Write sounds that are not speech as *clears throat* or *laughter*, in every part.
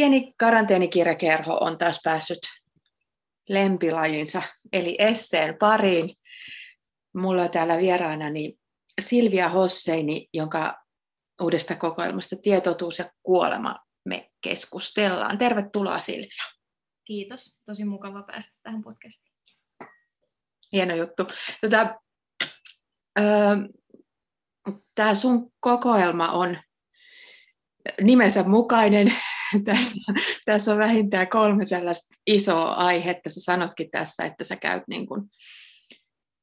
pieni karanteenikirjakerho on taas päässyt lempilajinsa, eli esseen pariin. Mulla on täällä vieraanani Silvia Hosseini, jonka uudesta kokoelmasta Tietotuus ja kuolema me keskustellaan. Tervetuloa Silvia. Kiitos, tosi mukava päästä tähän podcastiin. Hieno juttu. Tota, öö, Tämä sun kokoelma on nimensä mukainen. *laughs* Tässä, tässä on vähintään kolme tällaista isoa aihetta. Sä sanotkin tässä, että sä käyt niin kuin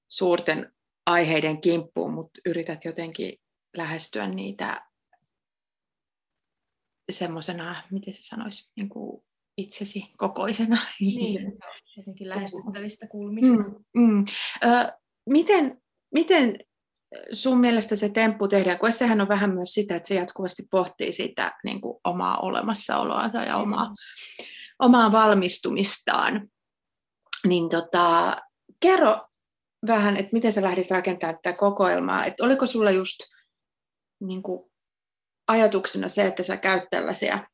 suurten aiheiden kimppuun, mutta yrität jotenkin lähestyä niitä semmoisena, miten se sanoisi, niin kuin itsesi kokoisena. Niin, *laughs* jotenkin lähestyttävistä kulmista. Mm, mm. Ö, miten, miten sun mielestä se temppu tehdään, kun sehän on vähän myös sitä, että se jatkuvasti pohtii sitä niin kuin omaa olemassaoloansa ja omaa, omaa valmistumistaan. Niin tota, kerro vähän, että miten sä lähdit rakentamaan tätä kokoelmaa, että oliko sulla just niin kuin, ajatuksena se, että sä käyt tällaisia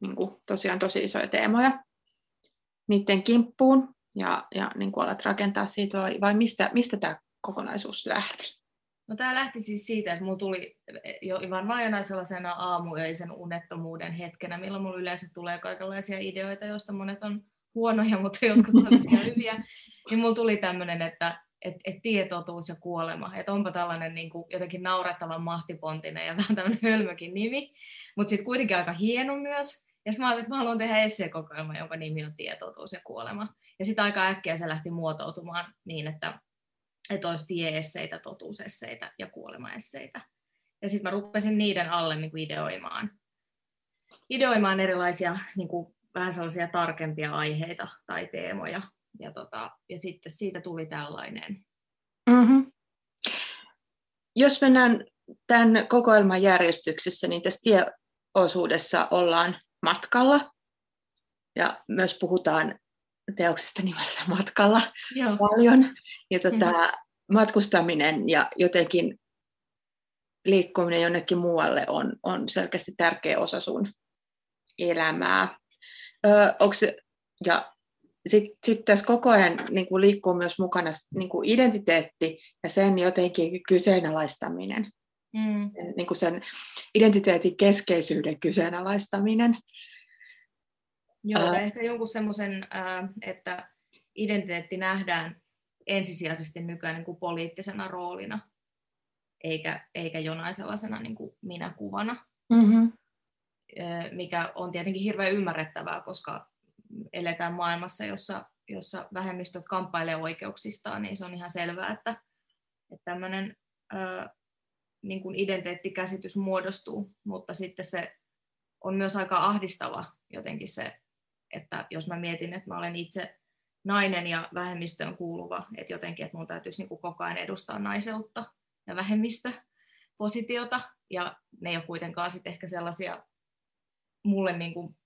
niin kuin, tosiaan tosi isoja teemoja niiden kimppuun ja, ja niin kuin alat rakentaa siitä, vai, vai mistä, mistä tämä kokonaisuus lähti? No tämä lähti siis siitä, että mulla tuli jo varmaan jonain sellaisena aamuöisen unettomuuden hetkenä, milloin mulla yleensä tulee kaikenlaisia ideoita, joista monet on huonoja, *laughs* mutta jotkut on *laughs* hyviä. Niin mulla tuli tämmöinen, että et, et tietotuus ja kuolema. Että onpa tällainen niin kuin, jotenkin naurettavan mahtipontinen ja *laughs* vähän tämmöinen hölmökin nimi, mutta sitten kuitenkin aika hieno myös. Ja sitten mä ajattelin, että mä haluan tehdä esseekokoelma, jonka nimi on tietotuus ja kuolema. Ja sitten aika äkkiä se lähti muotoutumaan niin, että, että olisi tieesseitä, totuusesseitä ja kuolemaesseitä. Ja sitten mä rupesin niiden alle niin kuin ideoimaan, ideoimaan erilaisia niin kuin, vähän sellaisia tarkempia aiheita tai teemoja. Ja, tota, ja sitten siitä tuli tällainen. Mm-hmm. Jos mennään tämän kokoelman järjestyksessä, niin tässä tieosuudessa ollaan matkalla. Ja myös puhutaan teoksesta nimellä matkalla Joo. paljon. Ja tota, mm-hmm. Matkustaminen ja jotenkin liikkuminen jonnekin muualle on, on selkeästi tärkeä osa sun elämää. Öö, se, ja sitten sit tässä koko ajan niin kuin liikkuu myös mukana niin kuin identiteetti ja sen jotenkin kyseenalaistaminen. Mm. Niin kuin sen identiteetin keskeisyyden kyseenalaistaminen. Joo, uh, ehkä jonkun semmoisen, että identiteetti nähdään ensisijaisesti nykyään niin kuin poliittisena roolina, eikä, eikä jonain sellaisena niin kuin minäkuvana, mm-hmm. mikä on tietenkin hirveän ymmärrettävää, koska eletään maailmassa, jossa, jossa vähemmistöt kamppailee oikeuksistaan, niin se on ihan selvää, että, että tämmöinen niin kuin identiteettikäsitys muodostuu, mutta sitten se on myös aika ahdistava jotenkin se, että jos mä mietin, että mä olen itse nainen ja vähemmistöön kuuluva, että jotenkin, että mun täytyisi niin kuin koko ajan edustaa naiseutta ja vähemmistöpositiota, ja ne ei ole kuitenkaan sitten ehkä sellaisia mulle niin kuin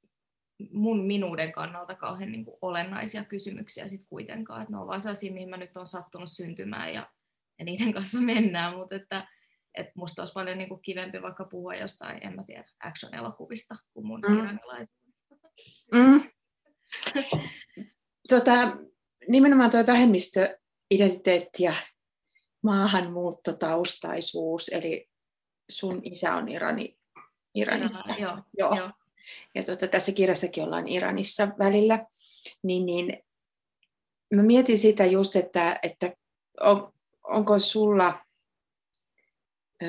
mun minuuden kannalta kauhean niin kuin olennaisia kysymyksiä sitten kuitenkaan, että ne on vaan sellaisia, mihin mä nyt on sattunut syntymään ja, ja niiden kanssa mennään, mutta että, että musta olisi paljon niin kuin kivempi vaikka puhua jostain, en mä tiedä, action-elokuvista kuin mun mm. iranilaisuudesta. Mm. *laughs* tota, nimenomaan tuo vähemmistöidentiteetti ja maahanmuuttotaustaisuus, eli sun isä on Irani, Iranista. Ja, joo, joo. joo ja tuota, tässä kirjassakin ollaan Iranissa välillä, niin, niin mä mietin sitä just, että, että on, onko sulla ö,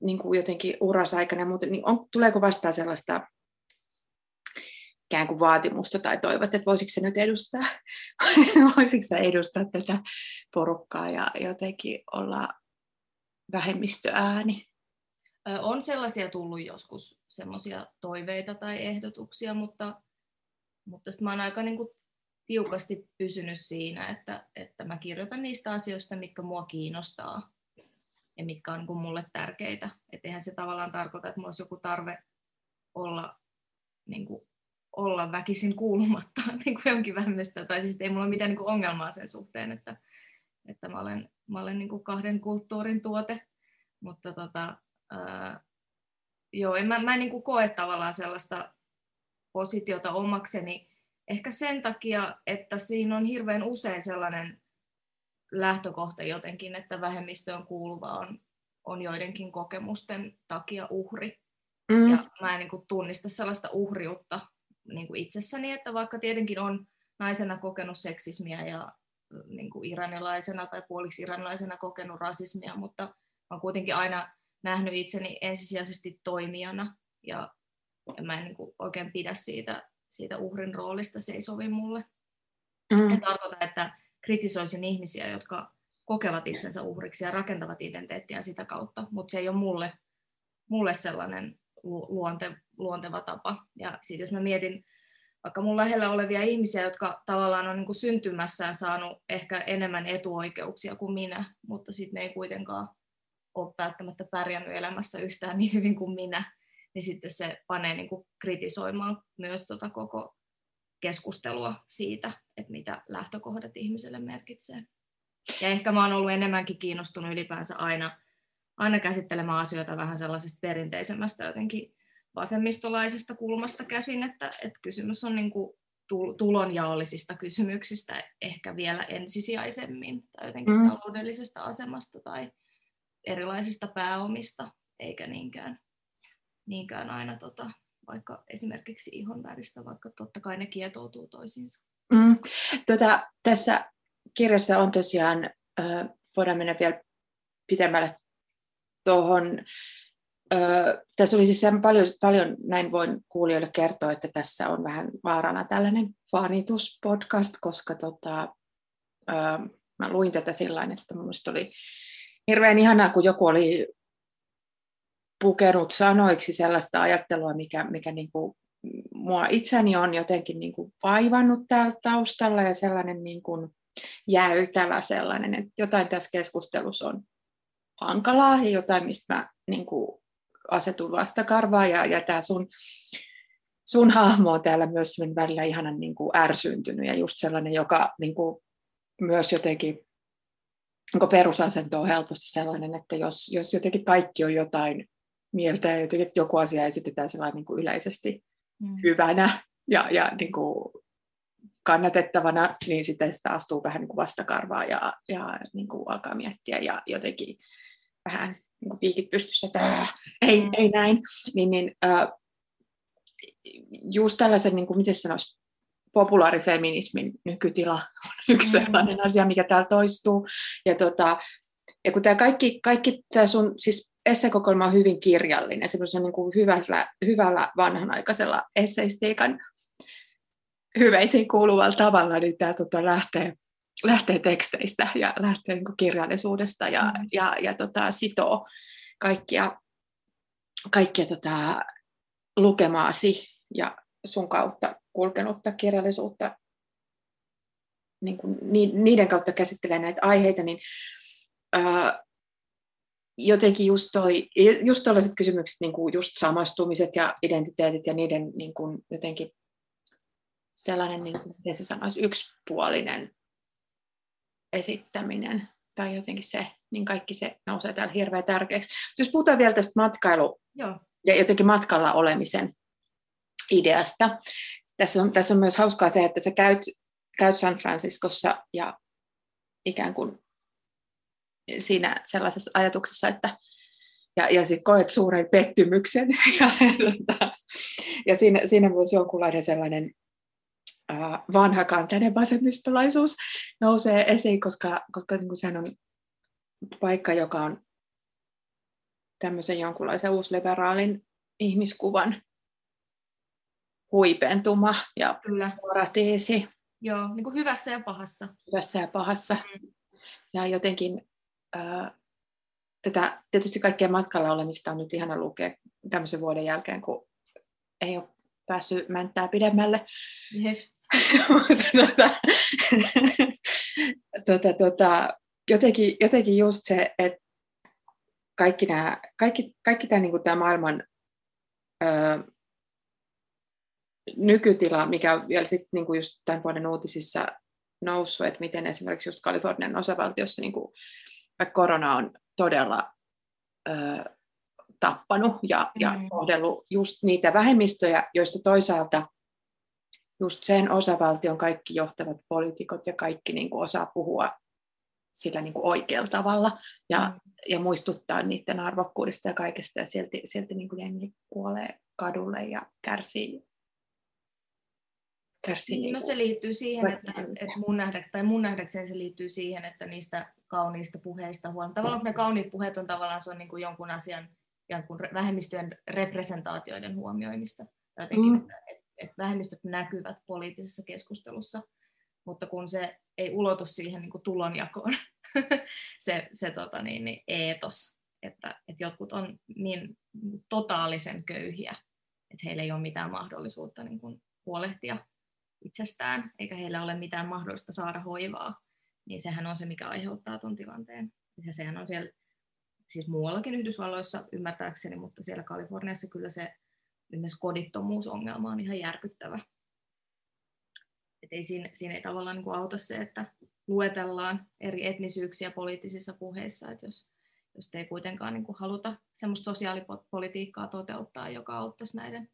niin kuin jotenkin urasaikana ja muuten, niin on, tuleeko vastaan sellaista ikään kuin vaatimusta tai toivot, että voisiko se nyt edustaa, *laughs* voisiko se edustaa tätä porukkaa ja jotenkin olla vähemmistöääni? On sellaisia tullut joskus, semmoisia toiveita tai ehdotuksia, mutta, mutta mä oon aika niin kuin tiukasti pysynyt siinä, että, että mä kirjoitan niistä asioista, mitkä mua kiinnostaa ja mitkä on niin kuin mulle tärkeitä. Että eihän se tavallaan tarkoita, että mulla olisi joku tarve olla, niin kuin, olla väkisin kuulumatta *laughs* niin kuin jonkin vähemmistöä. Tai siis ei mulla ole mitään niin kuin ongelmaa sen suhteen, että, että mä olen, mä olen niin kuin kahden kulttuurin tuote. Mutta tota, ää, joo, en mä, mä en niin kuin koe tavallaan sellaista positiota omakseni ehkä sen takia, että siinä on hirveän usein sellainen lähtökohta jotenkin, että vähemmistöön kuuluva on, on joidenkin kokemusten takia uhri. Mm. Ja mä en niin kuin, tunnista sellaista uhriutta niin kuin itsessäni, että vaikka tietenkin on naisena kokenut seksismiä ja niin kuin iranilaisena tai puoliksi iranilaisena kokenut rasismia, mutta olen kuitenkin aina nähnyt itseni ensisijaisesti toimijana ja, ja mä en niin kuin oikein pidä siitä, siitä uhrin roolista, se ei sovi mulle. Mm. En tarkoita, että kritisoisin ihmisiä, jotka kokevat itsensä uhriksi ja rakentavat identiteettiä sitä kautta, mutta se ei ole mulle, mulle sellainen luonte, luonteva tapa. Ja sitten jos mä mietin vaikka mun lähellä olevia ihmisiä, jotka tavallaan on niin kuin syntymässään saanut ehkä enemmän etuoikeuksia kuin minä, mutta sitten ne ei kuitenkaan ole välttämättä pärjännyt elämässä yhtään niin hyvin kuin minä, niin sitten se panee niin kuin kritisoimaan myös tota koko keskustelua siitä, että mitä lähtökohdat ihmiselle merkitsee. Ja ehkä mä oon ollut enemmänkin kiinnostunut ylipäänsä aina, aina käsittelemään asioita vähän sellaisesta perinteisemmästä jotenkin vasemmistolaisesta kulmasta käsin, että, että kysymys on niin kuin tulonjaollisista kysymyksistä ehkä vielä ensisijaisemmin tai jotenkin mm. taloudellisesta asemasta tai erilaisista pääomista, eikä niinkään, niinkään aina tota, vaikka esimerkiksi ihon väristä, vaikka totta kai ne kietoutuu toisiinsa. Mm. Tota, tässä kirjassa on tosiaan, äh, voidaan mennä vielä pitemmälle tuohon tässä oli siis paljon, paljon, näin voin kuulijoille kertoa, että tässä on vähän vaarana tällainen fanituspodcast, koska tota, ö, mä luin tätä sillä että minusta oli hirveän ihanaa, kun joku oli pukenut sanoiksi sellaista ajattelua, mikä, mikä niin kuin mua itseni on jotenkin niin kuin vaivannut täällä taustalla ja sellainen niin kuin jäytävä sellainen, että jotain tässä keskustelussa on hankalaa ja jotain, mistä mä niin kuin asetun vastakarvaa ja, ja tämä sun, sun hahmo on täällä myös välillä ihanan niin kuin ärsyntynyt ja just sellainen, joka niin kuin myös jotenkin niin perusasento on helposti sellainen, että jos, jos jotenkin kaikki on jotain mieltä ja jotenkin joku asia esitetään sellainen niin kuin yleisesti mm. hyvänä ja, ja niin kuin kannatettavana, niin sitten sitä astuu vähän niin kuin vastakarvaa ja, ja niin kuin alkaa miettiä ja jotenkin vähän niin kuin piikit pystyssä, että ei, mm. ei näin, niin, niin äh, just tällaisen, niin kuin, miten sanoisi, populaarifeminismin nykytila on yksi mm. sellainen asia, mikä täällä toistuu. Ja, tota, ja kun tämä kaikki, kaikki tämä sun, siis essekokoelma on hyvin kirjallinen, semmoisen niin kuin hyvällä, hyvällä vanhanaikaisella esseistiikan hyveisiin kuuluvalla tavalla, niin tämä tota, lähtee lähtee teksteistä ja lähtee niin kirjallisuudesta ja, mm. ja, ja tota, sitoo kaikkia, kaikkia tota, lukemaasi ja sun kautta kulkenutta kirjallisuutta, niin kuin niiden kautta käsittelee näitä aiheita, niin ää, jotenkin just, toi, just tällaiset kysymykset, niin kuin just samastumiset ja identiteetit ja niiden niin kuin jotenkin sellainen, niin kuin, miten se sanoisi, yksipuolinen esittäminen tai jotenkin se, niin kaikki se nousee täällä hirveän tärkeäksi. Jos puhutaan vielä tästä matkailu Joo. ja jotenkin matkalla olemisen ideasta. Tässä on, tässä on myös hauskaa se, että sä käyt, käyt San Franciscossa ja ikään kuin siinä sellaisessa ajatuksessa, että ja, ja sitten koet suuren pettymyksen. *laughs* ja, ja, ja siinä, siinä myös jonkunlainen sellainen vanhakantainen vasemmistolaisuus nousee esiin, koska, koska niin kuin sehän on paikka, joka on tämmöisen jonkunlaisen uusliberaalin ihmiskuvan huipentuma ja Kyllä. paratiisi. Joo, niin kuin hyvässä ja pahassa. Hyvässä ja pahassa. Mm. Ja jotenkin ää, tätä tietysti kaikkea matkalla olemista on nyt ihana lukea tämmöisen vuoden jälkeen, kun ei ole päässyt mänttää pidemmälle. Yes. Tota, *laughs* tota, tota, jotenkin, jotenkin just se, että kaikki, nämä, kaikki, kaikki tämä, niin kuin tämä maailman ö, nykytila, mikä on vielä sitten niin kuin just tämän vuoden uutisissa noussut, että miten esimerkiksi just Kalifornian osavaltiossa niin kuin, korona on todella ö, tappanut ja, mm. ja kohdellut just niitä vähemmistöjä, joista toisaalta just sen osavaltion kaikki johtavat poliitikot ja kaikki niin kuin osaa puhua sillä niin kuin oikealla tavalla ja, mm. ja muistuttaa niiden arvokkuudesta ja kaikesta ja silti, silti niin kuin jengi kuolee kadulle ja kärsii kärsii niin, no se liittyy siihen, että, että mun, nähdäks, tai mun nähdäkseni se liittyy siihen, että niistä kauniista puheista huolimatta. Tavallaan kun ne kauniit puheet on tavallaan se on niin kuin jonkun asian jonkun vähemmistöjen representaatioiden huomioimista. Jotenkin, mm. että, että, vähemmistöt näkyvät poliittisessa keskustelussa, mutta kun se ei ulotu siihen niin kuin tulonjakoon, *laughs* se, se tota niin, niin eetos, että, että jotkut on niin totaalisen köyhiä, että heillä ei ole mitään mahdollisuutta niin kuin huolehtia itsestään, eikä heillä ole mitään mahdollista saada hoivaa, niin sehän on se, mikä aiheuttaa tuon tilanteen. Ja sehän on siellä, siis muuallakin Yhdysvalloissa ymmärtääkseni, mutta siellä Kaliforniassa kyllä se myös kodittomuusongelma on ihan järkyttävä. Et ei siinä, siinä ei tavallaan niin auta se, että luetellaan eri etnisyyksiä poliittisissa puheissa, että jos, jos ei kuitenkaan niin kuin haluta semmoista sosiaalipolitiikkaa toteuttaa, joka auttaisi näiden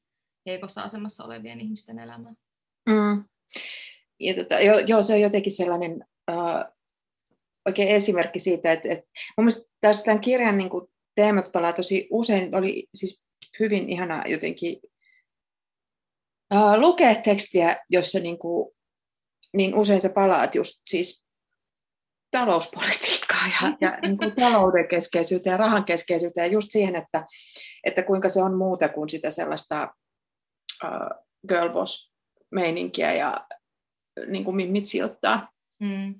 heikossa asemassa olevien ihmisten elämää. Mm. Ja tota, joo, joo, se on jotenkin sellainen uh, oikein esimerkki siitä, että, että mun mielestä tässä tämän kirjan niin kuin, teemat palaa tosi usein, oli siis hyvin ihana jotenkin uh, lukea tekstiä, jossa niin, kuin, niin usein se palaat just siis talouspolitiikkaa ja, ja niin kuin talouden keskeisyyteen ja rahan keskeisyyteen ja just siihen, että, että kuinka se on muuta kuin sitä sellaista uh, girlboss meininkiä ja niin kuin mimmit sijoittaa. Mm.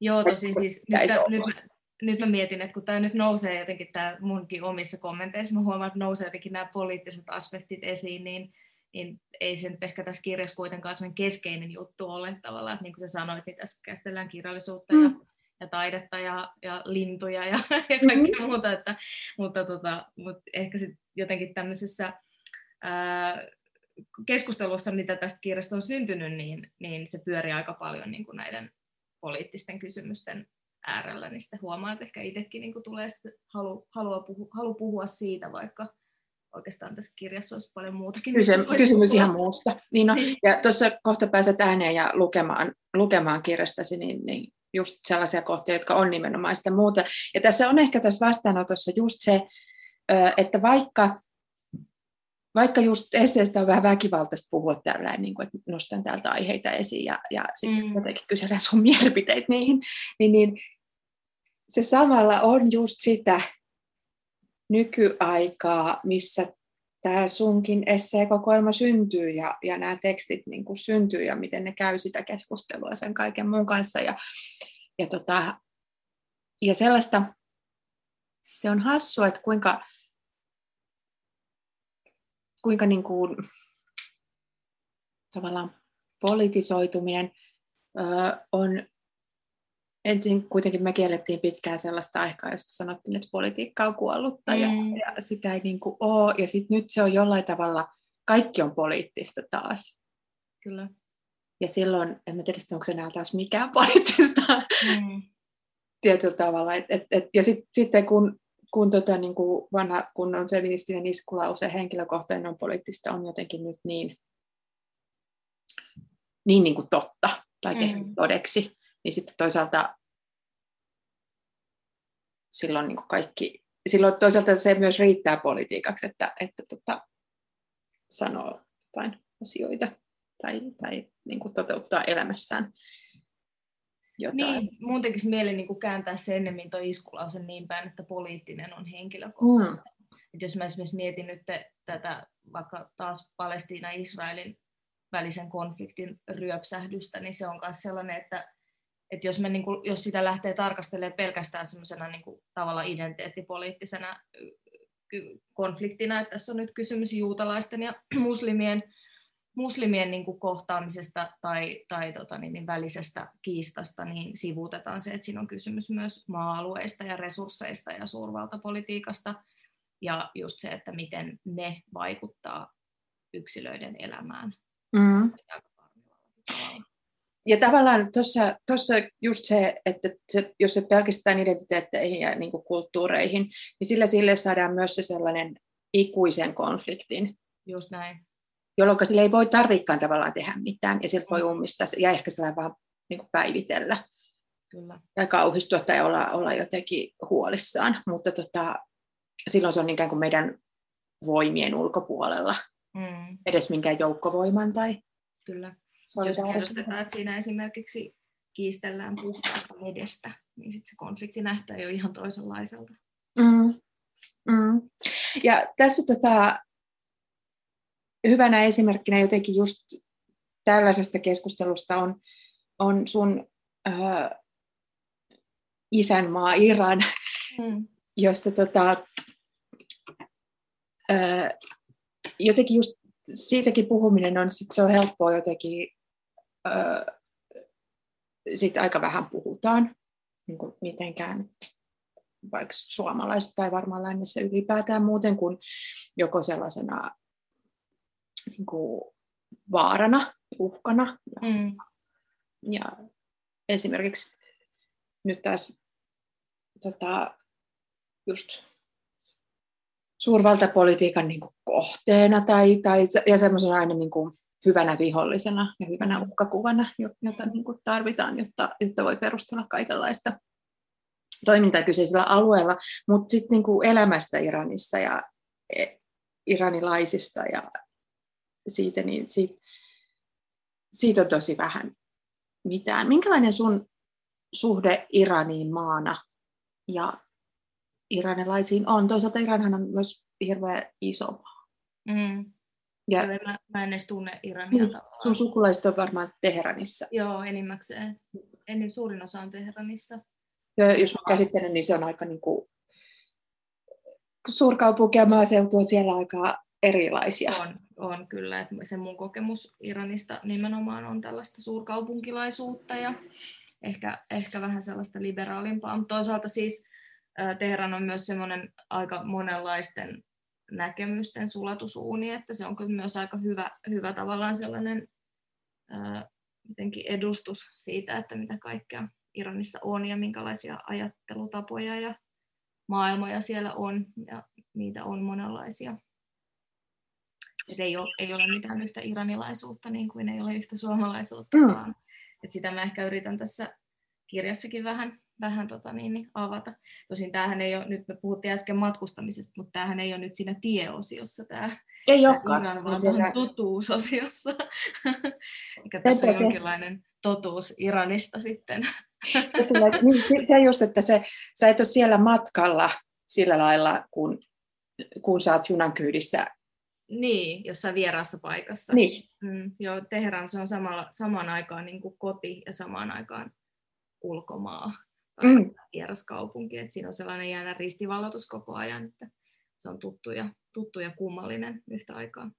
Joo, tosi siis nyt, nyt, nyt mä mietin, että kun tämä nyt nousee jotenkin tämä munkin omissa kommenteissa, mä huomaan, että nousee jotenkin nämä poliittiset aspektit esiin, niin, niin ei se nyt ehkä tässä kirjassa kuitenkaan sellainen keskeinen juttu ole tavallaan, että niin kuin sä sanoit, niin tässä käsitellään kirjallisuutta mm. ja, ja taidetta ja, ja lintuja ja, ja kaikkea mm. muuta, että, mutta, tota, mutta ehkä sitten jotenkin tämmöisessä ää, keskustelussa, mitä tästä kirjasta on syntynyt, niin, niin se pyörii aika paljon niin kuin näiden poliittisten kysymysten äärellä, niin sitten huomaa, että ehkä itsekin niin tulee sitten halu, halua puhu, halu puhua siitä, vaikka oikeastaan tässä kirjassa olisi paljon muutakin. Kysymys, kysymys ihan muusta. Niin no, niin. ja tuossa kohta pääset ääneen ja lukemaan, lukemaan kirjastasi, niin, niin just sellaisia kohtia, jotka on nimenomaan sitä muuta. Ja tässä on ehkä tässä vastaanotossa just se, että vaikka vaikka just esseestä on vähän väkivaltaista puhua tällä, niin kuin, että nostan täältä aiheita esiin ja, ja sitten mm. jotenkin kysellään sun mielipiteitä niihin, niin, niin se samalla on just sitä nykyaikaa, missä tämä sunkin esseekokoelma syntyy ja, ja nämä tekstit niin kuin syntyy ja miten ne käy sitä keskustelua sen kaiken muun kanssa. Ja, ja, tota, ja sellaista, se on hassua, että kuinka kuinka niin kuin, tavallaan politisoituminen ö, on ensin kuitenkin me kiellettiin pitkään sellaista aikaa, josta sanottiin, että politiikka on kuollutta mm. ja, ja sitä ei niin kuin ole. Ja sitten nyt se on jollain tavalla, kaikki on poliittista taas. Kyllä. Ja silloin, en tiedä, onko se enää taas mikään *laughs* poliittista mm. tietyllä tavalla. Et, et, et, ja sitten sit, kun kun, tota, niin kuin vanha kunnon feministinen iskulause henkilökohtainen on poliittista on jotenkin nyt niin, niin, niin kuin totta tai tehty mm. todeksi, niin sitten toisaalta silloin niin kuin kaikki, silloin toisaalta se myös riittää politiikaksi, että, että tota, sanoo jotain asioita tai, tai niin kuin toteuttaa elämässään jotain. Niin, mun tekisi mieli niin kääntää se ennemmin tuo iskulause niin päin, että poliittinen on henkilökohtaista. Mm. Et jos mä esimerkiksi mietin nyt tätä vaikka taas Palestiina-Israelin välisen konfliktin ryöpsähdystä, niin se on myös sellainen, että, että jos, me, niin kuin, jos sitä lähtee tarkastelemaan pelkästään semmoisena niin kuin, tavallaan identiteettipoliittisena konfliktina, että tässä on nyt kysymys juutalaisten ja *clears throat* muslimien muslimien niin kuin kohtaamisesta tai, tai tota, niin, niin välisestä kiistasta, niin sivuutetaan se, että siinä on kysymys myös maa-alueista ja resursseista ja suurvaltapolitiikasta ja just se, että miten ne vaikuttaa yksilöiden elämään. Mm. Ja tavallaan tuossa just se, että se, jos se pelkästään identiteetteihin ja niin kulttuureihin, niin sillä sille saadaan myös se sellainen ikuisen konfliktin just näin jolloin sille ei voi tarvikaan tavallaan tehdä mitään, ja voi Mm. ummistaa se- ja ehkä sellainen vaan niin päivitellä Kyllä. tai kauhistua tai olla, olla jotenkin huolissaan, mutta tota, silloin se on ikään kuin meidän voimien ulkopuolella, Mm, edes minkään joukkovoiman tai kyllä. Jos tiedostetaan, että siinä esimerkiksi kiistellään puhtaasta vedestä, niin sitten se konflikti näyttää jo ihan toisenlaiselta. Mm. Mm. Ja tässä tota, hyvänä esimerkkinä jotenkin just tällaisesta keskustelusta on, on sun äh, isänmaa Iran, Mm. josta tota, äh, jotenkin just siitäkin puhuminen on, sit se on helppoa jotenkin, äh, siitä aika vähän puhutaan, niin kuin mitenkään vaikka suomalaisessa tai varmaan lännessä ylipäätään muuten kuin joko sellaisena niin kuin vaarana, uhkana. Mm. Ja esimerkiksi nyt taas tota, just suurvaltapolitiikan niin kuin kohteena tai, tai, ja semmoisena aina niin kuin hyvänä vihollisena ja hyvänä uhkakuvana, jo- jota niin kuin tarvitaan, jotta, jotta voi perustella kaikenlaista toimintaa kyseisellä alueella, mutta sitten niinku elämästä Iranissa ja e- iranilaisista ja siitä, niin siitä, siitä on tosi vähän mitään. Minkälainen sun suhde Iraniin maana ja iranilaisiin on? Toisaalta Iranhan on myös hirveän iso maa. Mm. Ja Ja mä, mä en edes tunne Irania Niin, tavallaan. sun sukulaiset on varmaan Teheranissa. Joo, enimmäkseen. Enim, suurin osa on Teheranissa. Ja jos mä käsittelen, niin se on aika niin kuin, suurkaupunki ja maaseutu on siellä aika erilaisia. On, on kyllä. Et se mun kokemus Iranista nimenomaan on tällaista suurkaupunkilaisuutta ja ehkä, ehkä vähän sellaista liberaalimpaa. Mutta toisaalta siis Teheran on myös semmoinen aika monenlaisten näkemysten sulatusuuni, että se on kyllä myös aika hyvä, hyvä tavallaan sellainen ää, jotenkin edustus siitä, että mitä kaikkea Iranissa on ja minkälaisia ajattelutapoja ja maailmoja siellä on, ja niitä on monenlaisia. Et ei, ole, ei ole mitään yhtä iranilaisuutta, niin kuin ei ole yhtä suomalaisuuttakaan. Mm. Et sitä mä ehkä yritän tässä kirjassakin vähän, vähän tota niin, niin avata. Tosin tämähän ei ole, nyt me puhuttiin äsken matkustamisesta, mutta tämähän ei ole nyt siinä tieosiossa tämä Ei olekaan. Vaan siellä- totuusosiossa. *laughs* Eikä tässä on jonkinlainen totuus Iranista sitten. *laughs* niin, se just, että se, sä et ole siellä matkalla sillä lailla, kun, kun sä oot junan kyydissä. Niin, jossain vieraassa paikassa. Niin. Mm, joo, Teheran se on samalla, samaan aikaan niin kuin koti ja samaan aikaan ulkomaa tai Mm. mm. vieras kaupunki. Et siinä on sellainen jäänä ristivallatus koko ajan, että se on tuttu ja, tuttu ja kummallinen yhtä aikaa.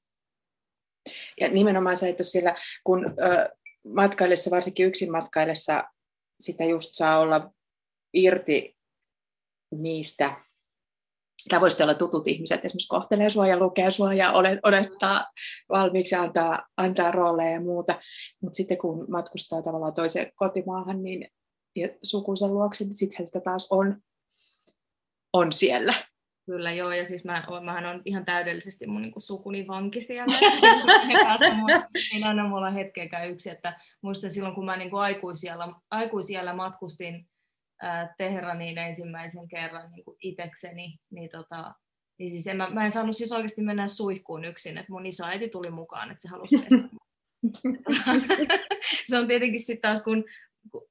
Ja nimenomaan sä et ole siellä, kun ö, matkaillessa, varsinkin yksin matkaillessa, sitä just saa olla irti niistä tavoista, joilla tutut ihmiset esimerkiksi kohtelee sua ja lukee sua ja odottaa valmiiksi ja antaa, antaa rooleja ja muuta. Mutta sitten kun matkustaa tavallaan toiseen kotimaahan niin, sukunsa luokse, niin sittenhän sitä taas on, on siellä. Kyllä joo, ja siis mä, oon- mähän on ihan täydellisesti mun niin sukuni vanki siellä. *laughs* Niin aina mulla hetkeäkään yksi, että muistan silloin, kun mä niin aikuisiellä, aikuisiellä matkustin ää, Teheraniin ensimmäisen kerran niin itekseni, niin, tota, niin siis en, mä, mä en saanut siis oikeasti mennä suihkuun yksin, että mun isoäiti tuli mukaan, että se halusi pestä *laughs* *laughs* se on tietenkin sitten taas, kun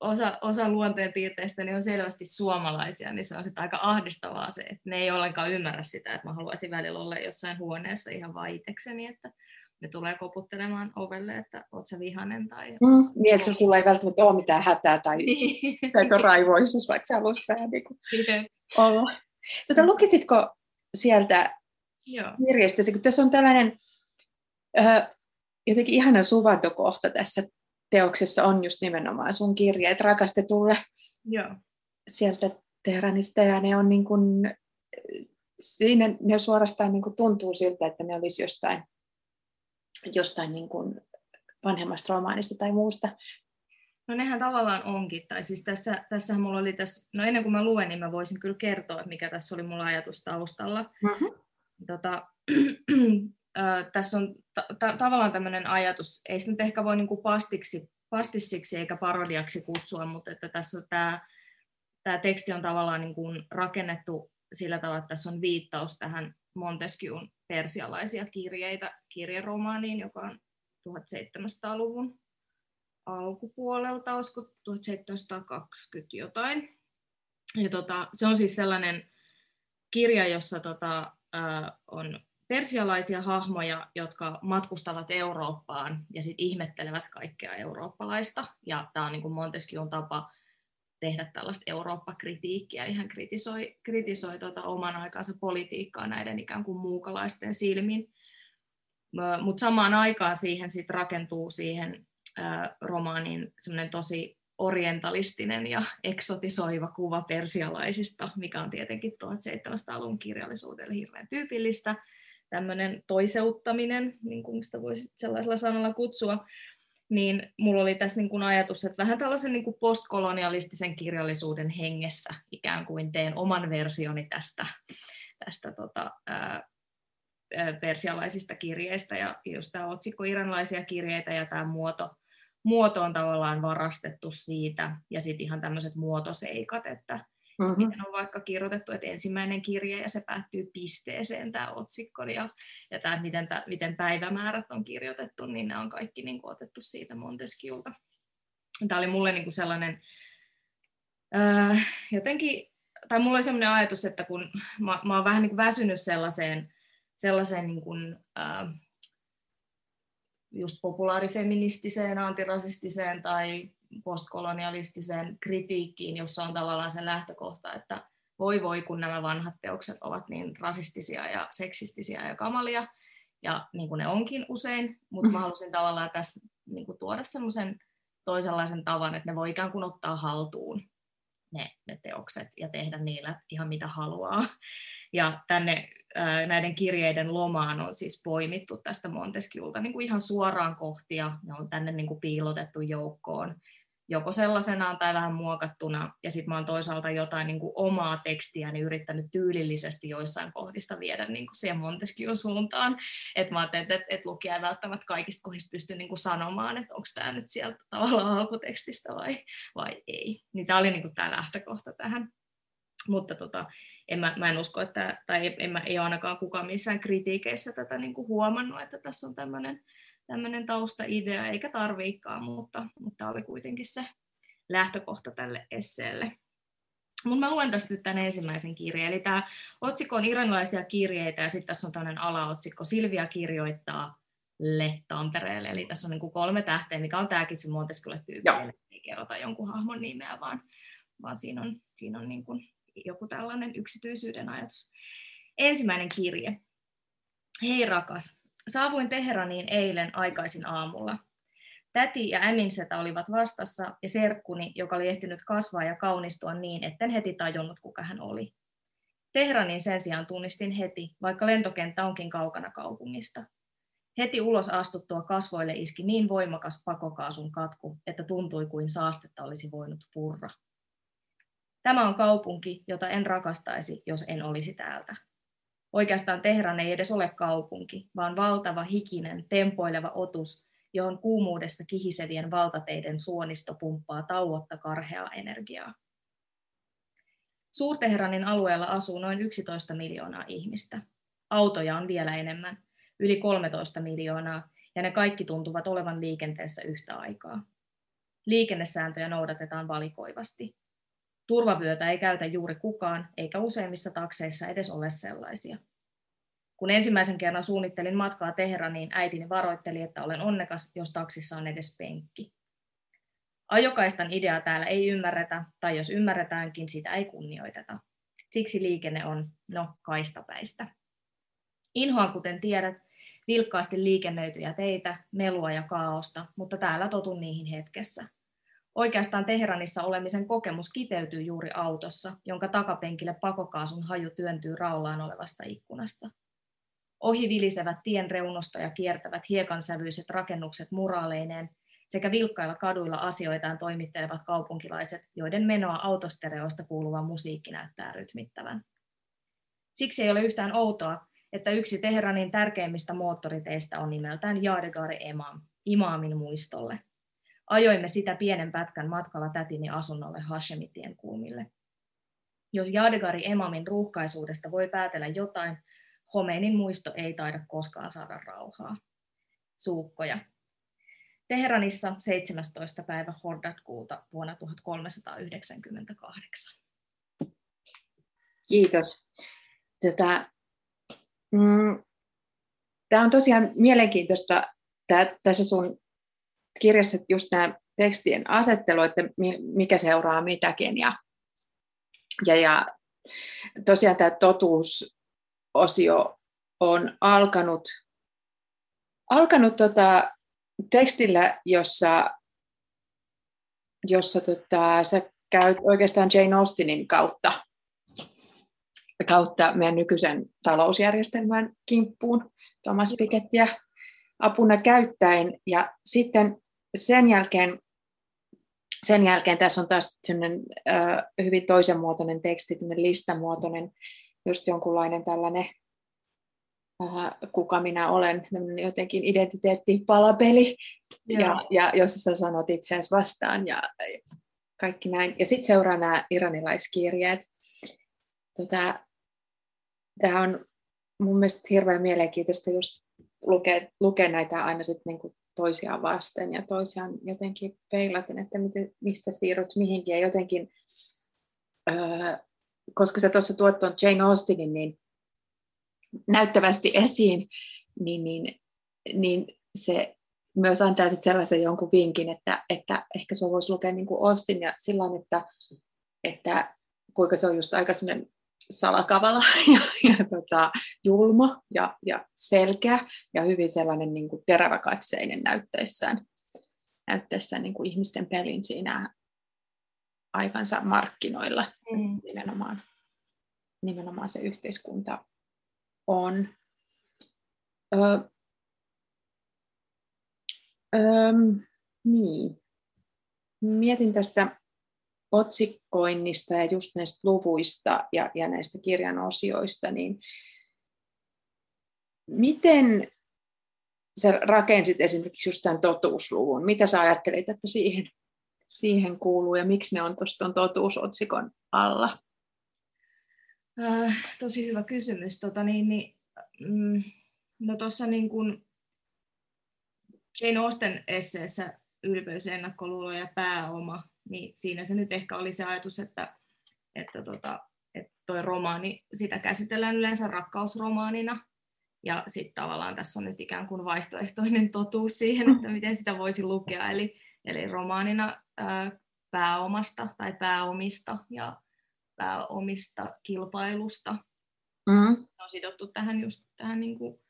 osa, osa luonteenpiirteistä niin on selvästi suomalaisia, niin se on sitten aika ahdistavaa se, että ne ei ollenkaan ymmärrä sitä, että mä haluaisin välillä olla jossain huoneessa ihan vaan itekseni, että ne tulee koputtelemaan ovelle, että oot sä vihanen tai... Mm, niin, että sulla ei välttämättä ole mitään hätää tai, *laughs* Niin. tai ole raivoisuus, vaikka sä haluaisit vähän niin kuin olla. Tätä lukisitko sieltä Joo. kirjastasi, kun tässä on tällainen ö, jotenkin ihana suvantokohta tässä teoksessa on just nimenomaan sun kirjeet rakastetulle Joo. sieltä Teheranista ja ne on niin kuin, siinä ne suorastaan niin kuin tuntuu siltä, että ne olisi jostain, jostain niin kuin vanhemmasta romaanista tai muusta. No nehän tavallaan onkin, tai siis tässä, tässähän mulla oli tässä, no ennen kuin mä luen, niin mä voisin kyllä kertoa, että mikä tässä oli mulla ajatus taustalla. Mm-hmm. Tota, *clears throat* tässä on ta- ta- tavallaan tämmöinen ajatus, ei se nyt ehkä voi niinku pastiksi, pastissiksi eikä parodiaksi kutsua, mutta että tässä on tämä, tämä teksti on tavallaan niinku rakennettu sillä tavalla, että tässä on viittaus tähän Montesquieun persialaisia kirjeitä kirjeromaaniin, joka on 1700-luvun alkupuolelta, olisiko 1720 jotain. Ja tota, se on siis sellainen kirja, jossa tota, äh, on persialaisia hahmoja, jotka matkustavat Eurooppaan ja sitten ihmettelevät kaikkea eurooppalaista. Ja tämä on niin kuin Montesquieun tapa tehdä tällaista Eurooppa-kritiikkiä, eli hän kritisoi, kritisoi tota oman aikansa politiikkaa näiden ikään kuin muukalaisten silmin. Mutta samaan aikaan siihen sit rakentuu siihen ää, romaanin tosi orientalistinen ja eksotisoiva kuva persialaisista, mikä on tietenkin 1700-luvun kirjallisuudelle hirveän tyypillistä. Tämmöinen toiseuttaminen, niin kuin sitä voisi sellaisella sanalla kutsua, niin mulla oli tässä niin kuin ajatus, että vähän tällaisen niin kuin postkolonialistisen kirjallisuuden hengessä ikään kuin teen oman versioni tästä, tästä tota, ää, persialaisista kirjeistä, ja just tämä otsikko iranlaisia kirjeitä ja tämä muoto, muoto on tavallaan varastettu siitä, ja sitten ihan tämmöiset muotoseikat, että mm-hmm. miten on vaikka kirjoitettu, että ensimmäinen kirje ja se päättyy pisteeseen tämä otsikko, ja, ja tämä, miten, tämä, miten päivämäärät on kirjoitettu, niin ne on kaikki niin kuin, otettu siitä Montesquieuta. Tämä oli mulle niin kuin sellainen, ää, jotenkin, tai mulla oli sellainen ajatus, että kun mä, mä oon vähän niin kuin väsynyt sellaiseen, sellaiseen niin kuin, ää, just populaarifeministiseen, antirasistiseen tai postkolonialistiseen kritiikkiin, jossa on tavallaan se lähtökohta, että voi voi, kun nämä vanhat teokset ovat niin rasistisia ja seksistisiä ja kamalia, ja niin kuin ne onkin usein, mutta mä halusin tavallaan tässä niin kuin tuoda semmoisen toisenlaisen tavan, että ne voi ikään kuin ottaa haltuun ne, ne teokset ja tehdä niillä ihan mitä haluaa. Ja tänne näiden kirjeiden lomaan on siis poimittu tästä Montesquieuta niin kuin ihan suoraan kohtia, ne on tänne niin kuin piilotettu joukkoon joko sellaisenaan tai vähän muokattuna, ja sitten mä oon toisaalta jotain niin kuin omaa tekstiä niin yrittänyt tyylillisesti joissain kohdista viedä niin kuin siihen Montesquieuin suuntaan, että mä ajattelin, että, että lukija ei välttämättä kaikista kohdista pysty niin kuin sanomaan, että onko tämä nyt sieltä tavallaan alkutekstistä vai, vai ei. Niin tämä oli niin tämä lähtökohta tähän. Mutta tota, en mä, mä en usko, että, tai en mä, ei ainakaan kukaan missään kritiikeissä tätä niin kuin huomannut, että tässä on tämmöinen tämmöinen taustaidea, eikä tarviikaan, mutta, mutta oli kuitenkin se lähtökohta tälle esseelle. Mutta mä luen tästä nyt tämän ensimmäisen kirjeen. Eli tämä otsikko on iranilaisia kirjeitä ja sitten tässä on tämmöinen alaotsikko Silvia kirjoittaa Le Tampereelle. Eli tässä on niin kuin kolme tähteä, mikä on tämäkin se Montesquieulle tyypillinen. Ei kerrota jonkun hahmon nimeä, vaan, vaan siinä on, siinä on niin kuin joku tällainen yksityisyyden ajatus. Ensimmäinen kirje. Hei rakas, Saavuin Teheraniin eilen aikaisin aamulla. Täti ja äminsetä olivat vastassa ja serkkuni, joka oli ehtinyt kasvaa ja kaunistua niin, etten heti tajunnut, kuka hän oli. Teheranin sen sijaan tunnistin heti, vaikka lentokenttä onkin kaukana kaupungista. Heti ulos astuttua kasvoille iski niin voimakas pakokaasun katku, että tuntui kuin saastetta olisi voinut purra. Tämä on kaupunki, jota en rakastaisi, jos en olisi täältä. Oikeastaan Teheran ei edes ole kaupunki, vaan valtava, hikinen, tempoileva otus, johon kuumuudessa kihisevien valtateiden suonisto pumppaa tauotta karheaa energiaa. Suurteheranin alueella asuu noin 11 miljoonaa ihmistä. Autoja on vielä enemmän, yli 13 miljoonaa, ja ne kaikki tuntuvat olevan liikenteessä yhtä aikaa. Liikennesääntöjä noudatetaan valikoivasti. Turvavyötä ei käytä juuri kukaan, eikä useimmissa takseissa edes ole sellaisia. Kun ensimmäisen kerran suunnittelin matkaa Teheraniin, äitini varoitteli, että olen onnekas, jos taksissa on edes penkki. Ajokaistan ideaa täällä ei ymmärretä, tai jos ymmärretäänkin, sitä ei kunnioiteta. Siksi liikenne on, no, kaistapäistä. Inhoan, kuten tiedät, vilkkaasti liikennöityjä teitä, melua ja kaaosta, mutta täällä totun niihin hetkessä. Oikeastaan Teheranissa olemisen kokemus kiteytyy juuri autossa, jonka takapenkille pakokaasun haju työntyy raollaan olevasta ikkunasta. Ohi vilisevät tien reunosta ja kiertävät hiekansävyiset rakennukset muraaleineen sekä vilkkailla kaduilla asioitaan toimittelevat kaupunkilaiset, joiden menoa autostereoista kuuluva musiikki näyttää rytmittävän. Siksi ei ole yhtään outoa, että yksi Teheranin tärkeimmistä moottoriteistä on nimeltään Yadegari Imam, imaamin muistolle. Ajoimme sitä pienen pätkän matkalla tätini asunnolle Hashemitien kulmille. Jos Yadegari Emamin ruuhkaisuudesta voi päätellä jotain, Homeinin muisto ei taida koskaan saada rauhaa. Suukkoja. Teheranissa 17. päivä Hordat-kuuta vuonna 1398. Kiitos. Tätä, mm, tämä on tosiaan mielenkiintoista tää, tässä sun kirjassa just nämä tekstien asettelu, että mikä seuraa mitäkin. Ja, ja, ja tosiaan tämä totuusosio on alkanut, alkanut tota, tekstillä, jossa, jossa tota, sä käyt oikeastaan Jane Austinin kautta kautta meidän nykyisen talousjärjestelmän kimppuun Thomas Pikettiä apuna käyttäen. Ja sitten sen jälkeen, sen jälkeen tässä on taas sellainen äh, hyvin toisen muotoinen teksti, listamuotoinen, just jonkunlainen tällainen äh, kuka minä olen, jotenkin identiteettipalapeli, ja, ja jossa sä sanot itseäsi vastaan ja kaikki näin. Ja sitten seuraa nämä iranilaiskirjeet. Tota, tämä on mun mielestä hirveän mielenkiintoista just lukea, lukea näitä aina sit niinku toisiaan vasten ja toisiaan jotenkin peilaten, että miten, mistä siirryt mihinkin. Ja jotenkin, öö, koska sä tuossa tuot tuon Jane Austinin niin näyttävästi esiin, niin, niin, niin se myös antaa sit sellaisen jonkun vinkin, että, että ehkä se voisi lukea niin kuin Austin ja sillä että, että kuinka se on just aika salakavala *laughs* ja, ja tota, julma ja, ja selkeä ja hyvin sellainen niin kuin teräväkatseinen näyttäessään, näyttäessään niin kuin ihmisten pelin siinä aikansa markkinoilla. Mm. Nimenomaan, nimenomaan se yhteiskunta on. Ö, ö, niin. Mietin tästä otsikkoinnista ja just näistä luvuista ja, ja näistä kirjan osioista, niin miten sä rakensit esimerkiksi just tämän totuusluvun? Mitä sä ajattelit, että siihen, siihen kuuluu ja miksi ne on tuon totuusotsikon alla? Äh, tosi hyvä kysymys. Tota, niin, niin, mm, no tuossa niin kun Jane Austen esseessä ylpeys, ennakkoluulo ja pääoma, niin siinä se nyt ehkä oli se ajatus, että, että, tota, että toi romaani, sitä käsitellään yleensä rakkausromaanina, ja sitten tavallaan tässä on nyt ikään kuin vaihtoehtoinen totuus siihen, että miten sitä voisi lukea, eli, eli romaanina ää, pääomasta tai pääomista ja pääomista kilpailusta. Mm-hmm. on sidottu tähän just tähän niin kuin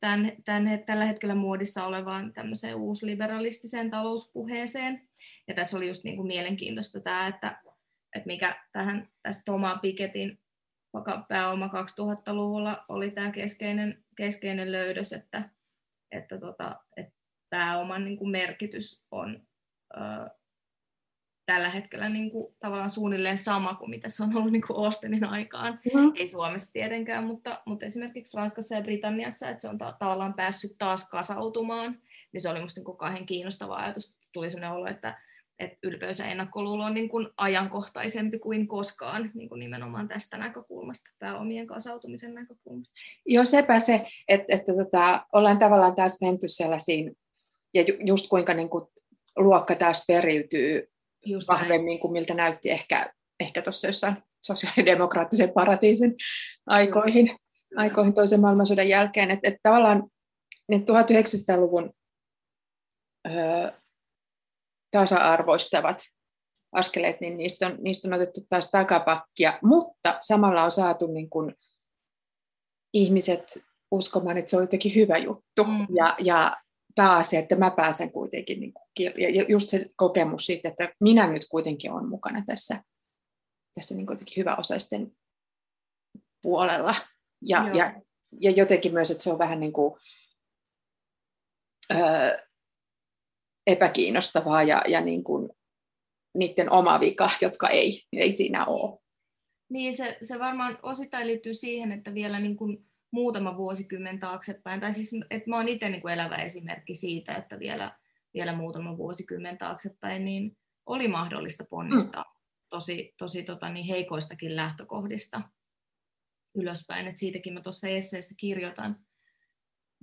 tämän, tämän, tällä hetkellä muodissa olevaan tämmöiseen uusliberalistiseen talouspuheeseen. Ja tässä oli just niin kuin mielenkiintoista tämä, että, että mikä tähän, tässä Thomas Piketin pääoma 2000-luvulla oli tämä keskeinen, keskeinen löydös, että, että, tota, että pääoman niin kuin merkitys on tällä hetkellä niin kuin, tavallaan suunnilleen sama kuin mitä se on ollut niin kuin Austinin aikaan. Mm-hmm. Ei Suomessa tietenkään, mutta, mutta esimerkiksi Ranskassa ja Britanniassa, että se on ta- tavallaan päässyt taas kasautumaan, niin se oli minusta niin kauhean kiinnostava ajatus. Tuli sellainen olo, että, että ylpeys ja ennakkoluulo on niin kuin ajankohtaisempi kuin koskaan niin kuin nimenomaan tästä näkökulmasta, pääomien kasautumisen näkökulmasta. Joo, sepä se, että, että tota, ollaan tavallaan taas menty sellaisiin, ja ju, just kuinka niin kuin luokka taas periytyy Just vahvemmin kuin miltä näytti ehkä, ehkä tuossa jossain sosiaalidemokraattisen paratiisin aikoihin, aikoihin toisen maailmansodan jälkeen. Että et tavallaan ne 1900-luvun ö, tasa-arvoistavat askeleet, niin niistä on, niistä on otettu taas takapakkia, mutta samalla on saatu niin kuin ihmiset uskomaan, että se on jotenkin hyvä juttu. Mm. Ja, ja pääasia, että mä pääsen kuitenkin, niin kuin, ja just se kokemus siitä, että minä nyt kuitenkin olen mukana tässä, tässä niin kuin hyväosaisten puolella. Ja, ja, ja jotenkin myös, että se on vähän niin kuin, öö, epäkiinnostavaa ja, ja niin kuin, niiden oma vika, jotka ei, ei siinä ole. Niin, se, se varmaan osittain liittyy siihen, että vielä niin kuin muutama vuosikymmen taaksepäin, tai siis, että mä oon itse niin kuin elävä esimerkki siitä, että vielä, vielä muutama vuosikymmen taaksepäin, niin oli mahdollista ponnistaa mm. tosi, tosi tota, niin heikoistakin lähtökohdista ylöspäin, että siitäkin mä tuossa esseessä kirjoitan.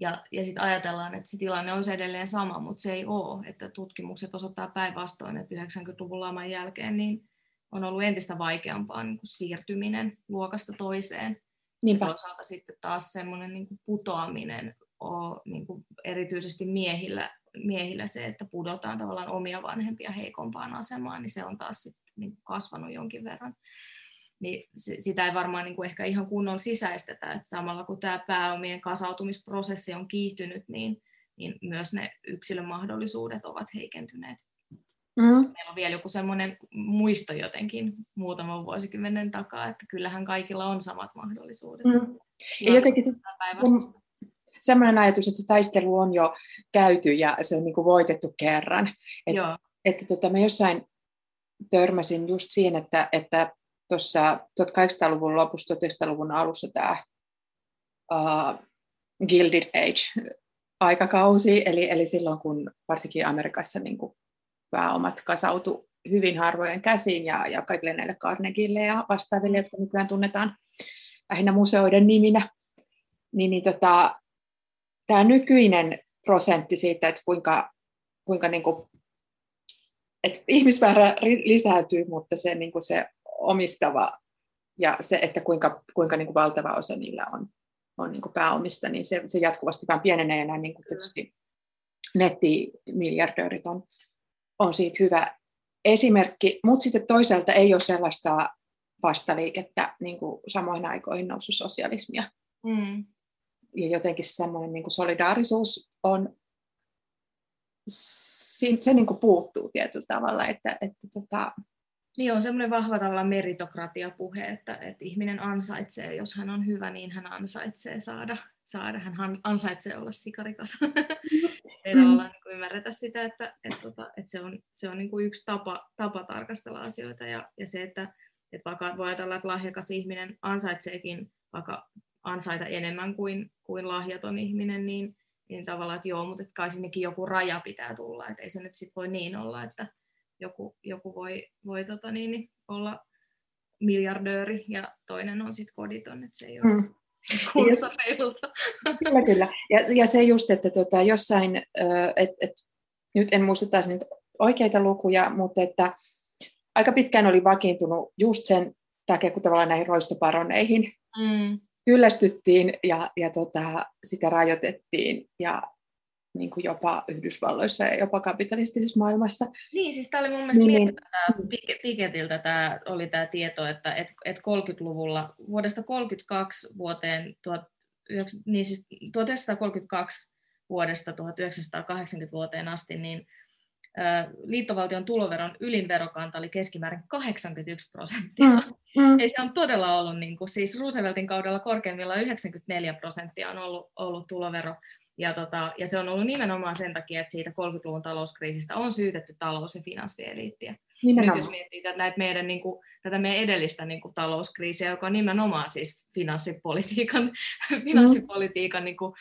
Ja, ja sitten ajatellaan, että se tilanne olisi edelleen sama, mutta se ei ole. Että tutkimukset osoittaa päinvastoin, että 90-luvun laman jälkeen niin on ollut entistä vaikeampaa niin kuin siirtyminen luokasta toiseen. Niinpä. Ja toisaalta sitten taas semmoinen niin kuin putoaminen on niin kuin erityisesti miehillä, miehillä se, että pudotaan tavallaan omia vanhempia heikompaan asemaan, niin se on taas sitten niin kuin kasvanut jonkin verran niin sitä ei varmaan niin kuin ehkä ihan kunnolla sisäistetä, että samalla kun tämä pääomien kasautumisprosessi on kiihtynyt, niin, niin myös ne yksilön mahdollisuudet ovat heikentyneet. Mm. Meillä on vielä joku semmoinen muisto jotenkin muutaman vuosikymmenen takaa, että kyllähän kaikilla on samat mahdollisuudet. Mm. Ja jotenkin se, semmoinen ajatus, että se taistelu on jo käyty ja se on niin kuin voitettu kerran. Et, Joo. Että tota, mä jossain törmäsin just siihen, että, että tuossa 1800-luvun lopussa, 1900-luvun alussa tämä uh, Gilded Age-aikakausi, eli, eli silloin kun varsinkin Amerikassa niin kuin pääomat kasautu hyvin harvojen käsiin ja, ja kaikille näille Carnegieille ja vastaaville, jotka nykyään tunnetaan lähinnä museoiden niminä, niin, niin tota, tämä nykyinen prosentti siitä, että kuinka, kuinka niin kuin, että ihmismäärä lisääntyy, mutta se, niin kuin se omistava ja se, että kuinka, kuinka niin kuin valtava osa niillä on, on niin kuin pääomista, niin se, se jatkuvasti vaan pienenee ja näin niin kuin tietysti nettimiljardöörit on, on siitä hyvä esimerkki, mutta sitten toisaalta ei ole sellaista vastaliikettä niin kuin samoin aikoihin noussut sosialismia. Mm. Ja jotenkin semmoinen niin kuin solidaarisuus on, se, se niin kuin puuttuu tietyllä tavalla, että, että tota, niin on semmoinen vahva tavalla meritokratiapuhe, että, että ihminen ansaitsee, jos hän on hyvä, niin hän ansaitsee saada, saada hän ansaitsee olla sikarikas. *laughs* Ei mm. tavallaan niin ymmärretä sitä, että, että, että, että se on, se on niin kuin yksi tapa, tapa tarkastella asioita ja, ja se, että, että vaikka voi ajatella, että lahjakas ihminen ansaitseekin vaikka ansaita enemmän kuin, kuin lahjaton ihminen, niin, niin tavallaan, että joo, mutta että kai sinnekin joku raja pitää tulla, että ei se nyt sitten voi niin olla, että, joku, joku voi, voi tota niin, niin, olla miljardööri ja toinen on sitten koditon, että se ei ole mm. Kyllä, kyllä. Ja, ja se just, että tota, jossain, et, et, nyt en muista taas niitä oikeita lukuja, mutta että aika pitkään oli vakiintunut just sen takia, kun tavallaan näihin roistoparoneihin mm. kyllästyttiin ja, ja tota, sitä rajoitettiin ja niin kuin jopa Yhdysvalloissa ja jopa kapitalistisessa maailmassa. Niin, siis tämä oli mun mielestä niin, tämä Piketiltä tämä, oli tämä tieto, että et, et 30-luvulla, vuodesta 32 vuoteen, tuot, niin siis 1932 vuodesta 1980 vuoteen asti, niin liittovaltion tuloveron ylinverokanta oli keskimäärin 81 prosenttia. Mm, mm. Ei se on todella ollut, niin kuin, siis Rooseveltin kaudella korkeimmillaan 94 prosenttia on ollut, ollut tulovero. Ja, tota, ja se on ollut nimenomaan sen takia, että siitä 30-luvun talouskriisistä on syytetty talous- ja finanssieliittiä. Nimenomaan. Nyt jos miettii tätä, näitä meidän, niin kuin, tätä meidän edellistä niin kuin, talouskriisiä, joka on nimenomaan siis finanssipolitiikan, mm. *laughs* finanssipolitiikan niin kuin,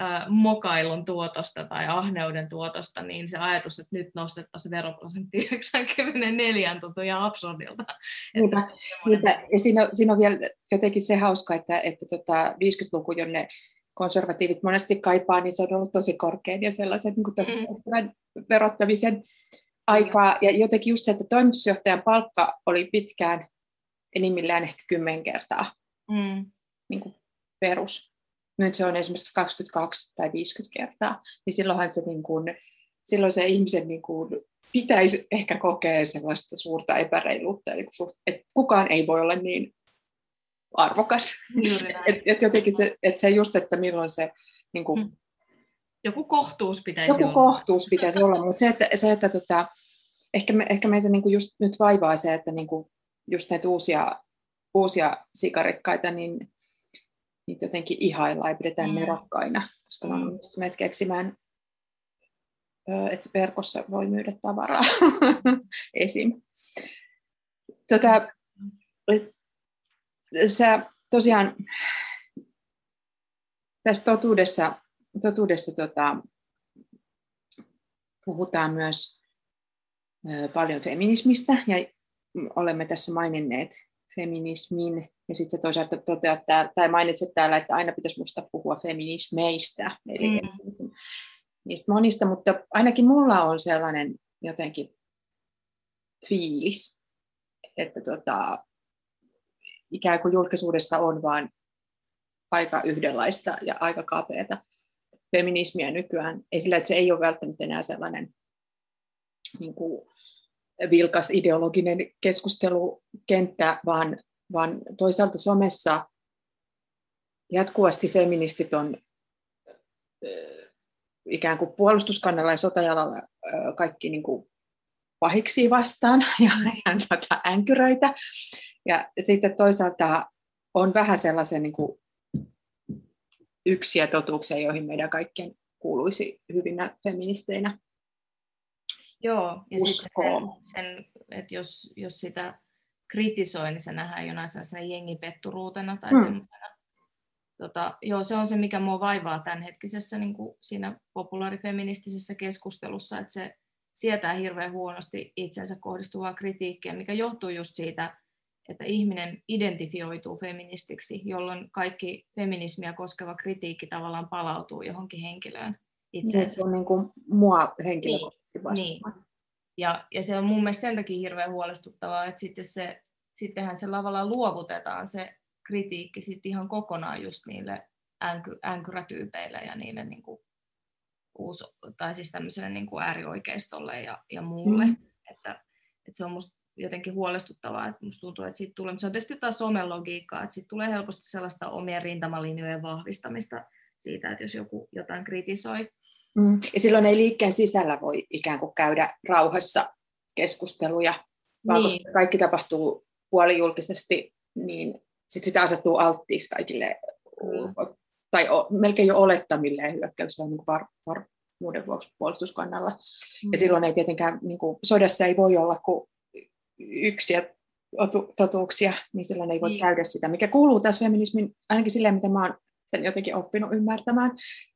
äh, mokailun tuotosta tai ahneuden tuotosta, niin se ajatus, että nyt nostettaisiin veroprosentti *laughs* 94 tuntuu ihan absurdilta. Niinpä, niinpä. Ja siinä on, siinä on vielä jotenkin se hauska, että, että tota 50-luku, jonne konservatiivit monesti kaipaa, niin se on ollut tosi korkein ja sellaisen niin kuin mm. verottamisen aikaa. Ja jotenkin just se, että toimitusjohtajan palkka oli pitkään enimmillään ehkä kymmen kertaa mm. niin kuin perus. Nyt se on esimerkiksi 22 tai 50 kertaa, niin silloinhan se, niin kuin, silloin se ihmisen niin kuin, pitäisi ehkä kokea sellaista suurta epäreiluutta, eli että kukaan ei voi olla niin arvokas. et, et jotenkin se, et se just, että milloin se... Niin kuin, mm. Joku kohtuus pitäisi joku olla. Joku kohtuus pitäisi olla, mutta se, että, se, että tota, ehkä, me, ehkä meitä niin kuin just nyt vaivaa se, että niin kuin just näitä uusia, uusia sikarikkaita, niin niitä jotenkin ihaillaan ja pidetään mm. ne rakkaina, koska mm. on onnistuneet keksimään, että verkossa voi myydä tavaraa *laughs* esim. Tota, sä tosiaan tässä totuudessa, totuudessa tota, puhutaan myös paljon feminismistä ja olemme tässä maininneet feminismin ja sitten se toisaalta toteat tai mainitset täällä, että aina pitäisi musta puhua feminismeistä, eli mm. niistä monista, mutta ainakin mulla on sellainen jotenkin fiilis, että tota, ikään kuin julkisuudessa on vain aika yhdenlaista ja aika kapeata feminismiä nykyään. Ei sillä, että se ei ole välttämättä enää sellainen niin kuin vilkas ideologinen keskustelukenttä, vaan, vaan toisaalta somessa jatkuvasti feministit on ikään kuin puolustuskannalla ja sotajalalla kaikki niin kuin pahiksi vastaan *laughs* ja, ja änkyröitä. Ja sitten toisaalta on vähän sellaisen niin kuin yksiä totuuksia, joihin meidän kaikkien kuuluisi hyvinä feministeinä Joo, ja sitten sen, sen että jos, jos sitä kritisoi, niin se nähdään jonain sellaisena jengipetturuutena tai mm. semmoisena. Tota, joo, se on se, mikä mua vaivaa tämänhetkisessä niin kuin siinä populaarifeministisessä keskustelussa, että se sietää hirveän huonosti itsensä kohdistuvaa kritiikkiä, mikä johtuu just siitä, että ihminen identifioituu feministiksi, jolloin kaikki feminismiä koskeva kritiikki tavallaan palautuu johonkin henkilöön itseensä. Niin, se on niin kuin mua henkilökohtaisesti niin, vastaan. Niin. Ja, ja se on mun mielestä sen takia hirveän huolestuttavaa, että sitten se, sittenhän se lavalla luovutetaan se kritiikki sitten ihan kokonaan just niille änky, änkyrätyypeille ja niille niin kuin uusi, tai siis tämmöiselle niin kuin äärioikeistolle ja, ja muulle. Mm. Että, että se on musta jotenkin huolestuttavaa, että musta tuntuu, että siitä tulee, se on tietysti taas somen logiikkaa, että siitä tulee helposti sellaista omien rintamalinjojen vahvistamista siitä, että jos joku jotain kritisoi. Mm. Ja silloin ei liikkeen sisällä voi ikään kuin käydä rauhassa keskusteluja, vaan niin. koska kaikki tapahtuu puolijulkisesti, niin sit sitä asettuu alttiiksi kaikille, mm. tai o, melkein jo olettamille hyökkäyksille niin var, varmuuden vuoksi puolustuskannalla. Mm. Ja silloin ei tietenkään, niin kuin, sodassa ei voi olla kuin yksiä totuuksia, niin silloin ei voi niin. käydä sitä, mikä kuuluu tässä feminismin, ainakin silleen, mitä mä oon sen jotenkin oppinut ymmärtämään,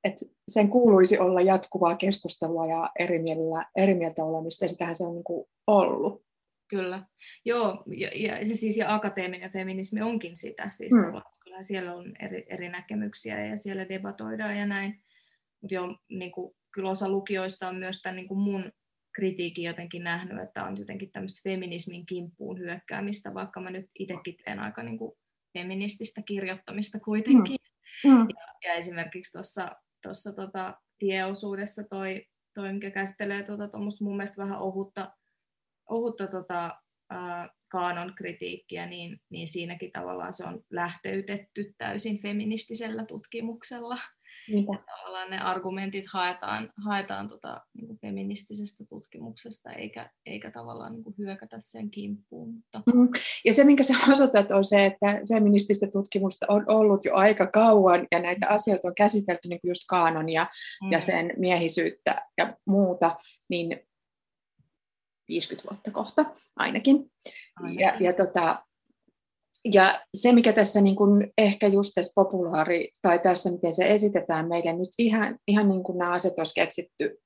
että sen kuuluisi olla jatkuvaa keskustelua ja eri, mielellä, eri mieltä olemista, ja sitähän se on niin kuin ollut. Kyllä. Joo, ja, ja, siis, ja akateeminen feminismi onkin sitä. Siis mm. kyllä siellä on eri, eri näkemyksiä ja siellä debatoidaan ja näin. Mutta joo, niin kuin, kyllä osa lukijoista on myös tämän niin kuin mun kritiikin jotenkin nähnyt, että on jotenkin tämmöistä feminismin kimppuun hyökkäämistä, vaikka mä nyt itsekin teen aika niin kuin feminististä kirjoittamista kuitenkin. Mm. Mm. Ja, ja esimerkiksi tuossa tuossa tota, tieosuudessa toi, toi, mikä käsittelee tuota, mun mielestä vähän ohutta, ohutta tota, ää, kaanon kritiikkiä, niin, niin siinäkin tavallaan se on lähteytetty täysin feministisellä tutkimuksella. Niinpä. Tavallaan ne argumentit haetaan, haetaan tota, niin kuin feministisestä tutkimuksesta, eikä, eikä tavallaan niin kuin hyökätä sen kimppuun. Mutta... Mm. Ja se, minkä sä *laughs* osoitat, on se, että feminististä tutkimusta on ollut jo aika kauan, ja näitä asioita on käsitelty, niin kuin just kaanon ja, mm. ja sen miehisyyttä ja muuta, niin 50 vuotta kohta ainakin. ainakin. Ja, ja tota, ja se, mikä tässä niin kuin ehkä just tässä populaari, tai tässä miten se esitetään meille nyt ihan, ihan niin kuin nämä asiat olisi keksitty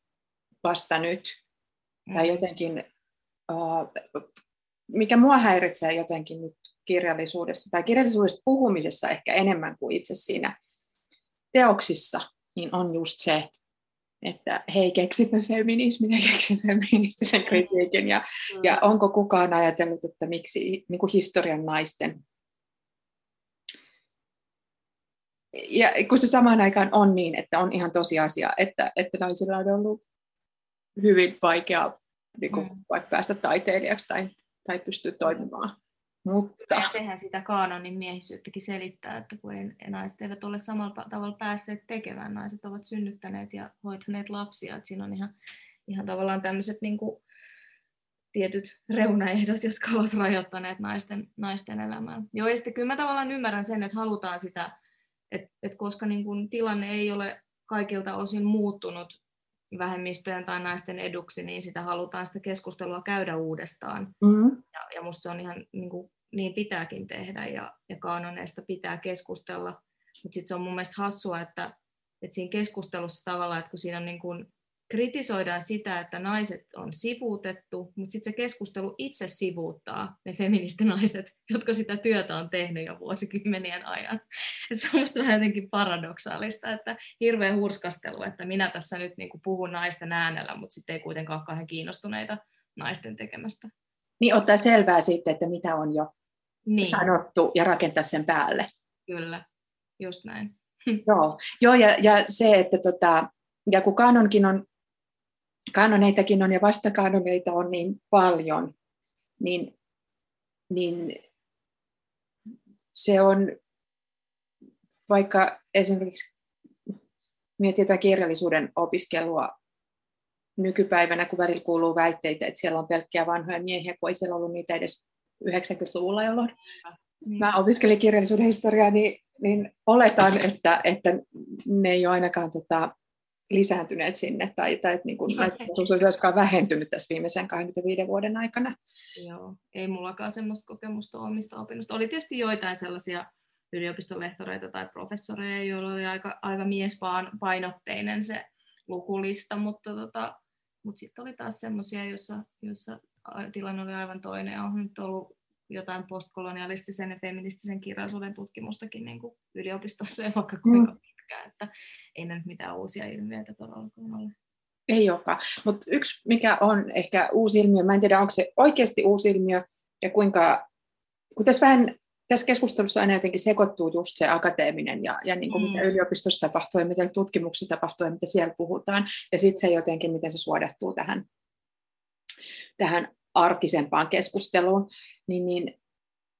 vasta nyt, mm. tai jotenkin, uh, mikä mua häiritsee jotenkin nyt kirjallisuudessa, tai kirjallisuudesta puhumisessa ehkä enemmän kuin itse siinä teoksissa, niin on just se, että hei, keksimme feminismin ja keksimme feministisen kritiikin, ja, mm. ja onko kukaan ajatellut, että miksi niin kuin historian naisten ja kun se samaan aikaan on niin, että on ihan tosiasia, että, että naisilla on ollut hyvin vaikea niin kuin, mm. vaikka päästä taiteilijaksi tai, tai pystyä toimimaan. Mutta... Ja sehän sitä kaanonin miehisyyttäkin selittää, että kun ei, naiset eivät ole samalla tavalla päässeet tekemään, naiset ovat synnyttäneet ja hoitaneet lapsia, että siinä on ihan, ihan tavallaan tämmöiset niin kuin, tietyt reunaehdot, jotka ovat rajoittaneet naisten, naisten elämää. Joo, ja sitten kyllä mä tavallaan ymmärrän sen, että halutaan sitä et, et koska niin kun tilanne ei ole kaikilta osin muuttunut vähemmistöjen tai naisten eduksi, niin sitä halutaan sitä keskustelua käydä uudestaan. Mm-hmm. Ja, ja musta se on ihan niin, kuin, niin pitääkin tehdä ja, ja kaanoneista pitää keskustella. Mutta sitten se on mun mielestä hassua, että, että siinä keskustelussa tavallaan, että kun siinä on niin kuin kritisoidaan sitä, että naiset on sivuutettu, mutta sitten se keskustelu itse sivuuttaa ne feministinaiset, jotka sitä työtä on tehnyt jo vuosikymmenien ajan. Et se on minusta vähän jotenkin paradoksaalista, että hirveä hurskastelu, että minä tässä nyt niin puhun naisten äänellä, mutta sitten ei kuitenkaan ole kauhean kiinnostuneita naisten tekemästä. Niin ottaa selvää sitten, että mitä on jo niin. sanottu ja rakentaa sen päälle. Kyllä, just näin. Joo, Joo ja, ja se, että tota, ja kun kanonkin on kanoneitakin on ja vastakanoneita on niin paljon, niin, niin se on, vaikka esimerkiksi mietitään kirjallisuuden opiskelua nykypäivänä, kun välillä kuuluu väitteitä, että siellä on pelkkiä vanhoja miehiä, kun ei siellä ollut niitä edes 90-luvulla, jolloin mm. mä opiskelin kirjallisuuden historiaa, niin, niin oletan, että, että ne ei ole ainakaan tota, lisääntyneet sinne, tai, tai että niin kuin olisi olisikaan vähentynyt tässä viimeisen 25 vuoden aikana. Joo, ei mullakaan semmoista kokemusta omista opinnoista. Oli tietysti joitain sellaisia yliopistolehtoreita tai professoreja, joilla oli aika, aika miespainotteinen se lukulista, mutta, tota, mutta sitten oli taas semmoisia, joissa, joissa tilanne oli aivan toinen. On nyt ollut jotain postkolonialistisen ja feministisen kirjallisuuden tutkimustakin niin kuin yliopistossa ja vaikka kuinka mm pitkään, että ei ne nyt mitään uusia ilmiöitä todellakaan ole. Ei olekaan, mutta yksi mikä on ehkä uusi ilmiö, mä en tiedä onko se oikeasti uusi ilmiö ja kuinka, kun tässä vähän tässä keskustelussa aina jotenkin sekoittuu just se akateeminen ja, ja niin kuin mm. mitä yliopistossa tapahtuu ja mitä tutkimuksissa tapahtuu ja mitä siellä puhutaan. Ja sitten se jotenkin, miten se suodattuu tähän, tähän arkisempaan keskusteluun. Niin, niin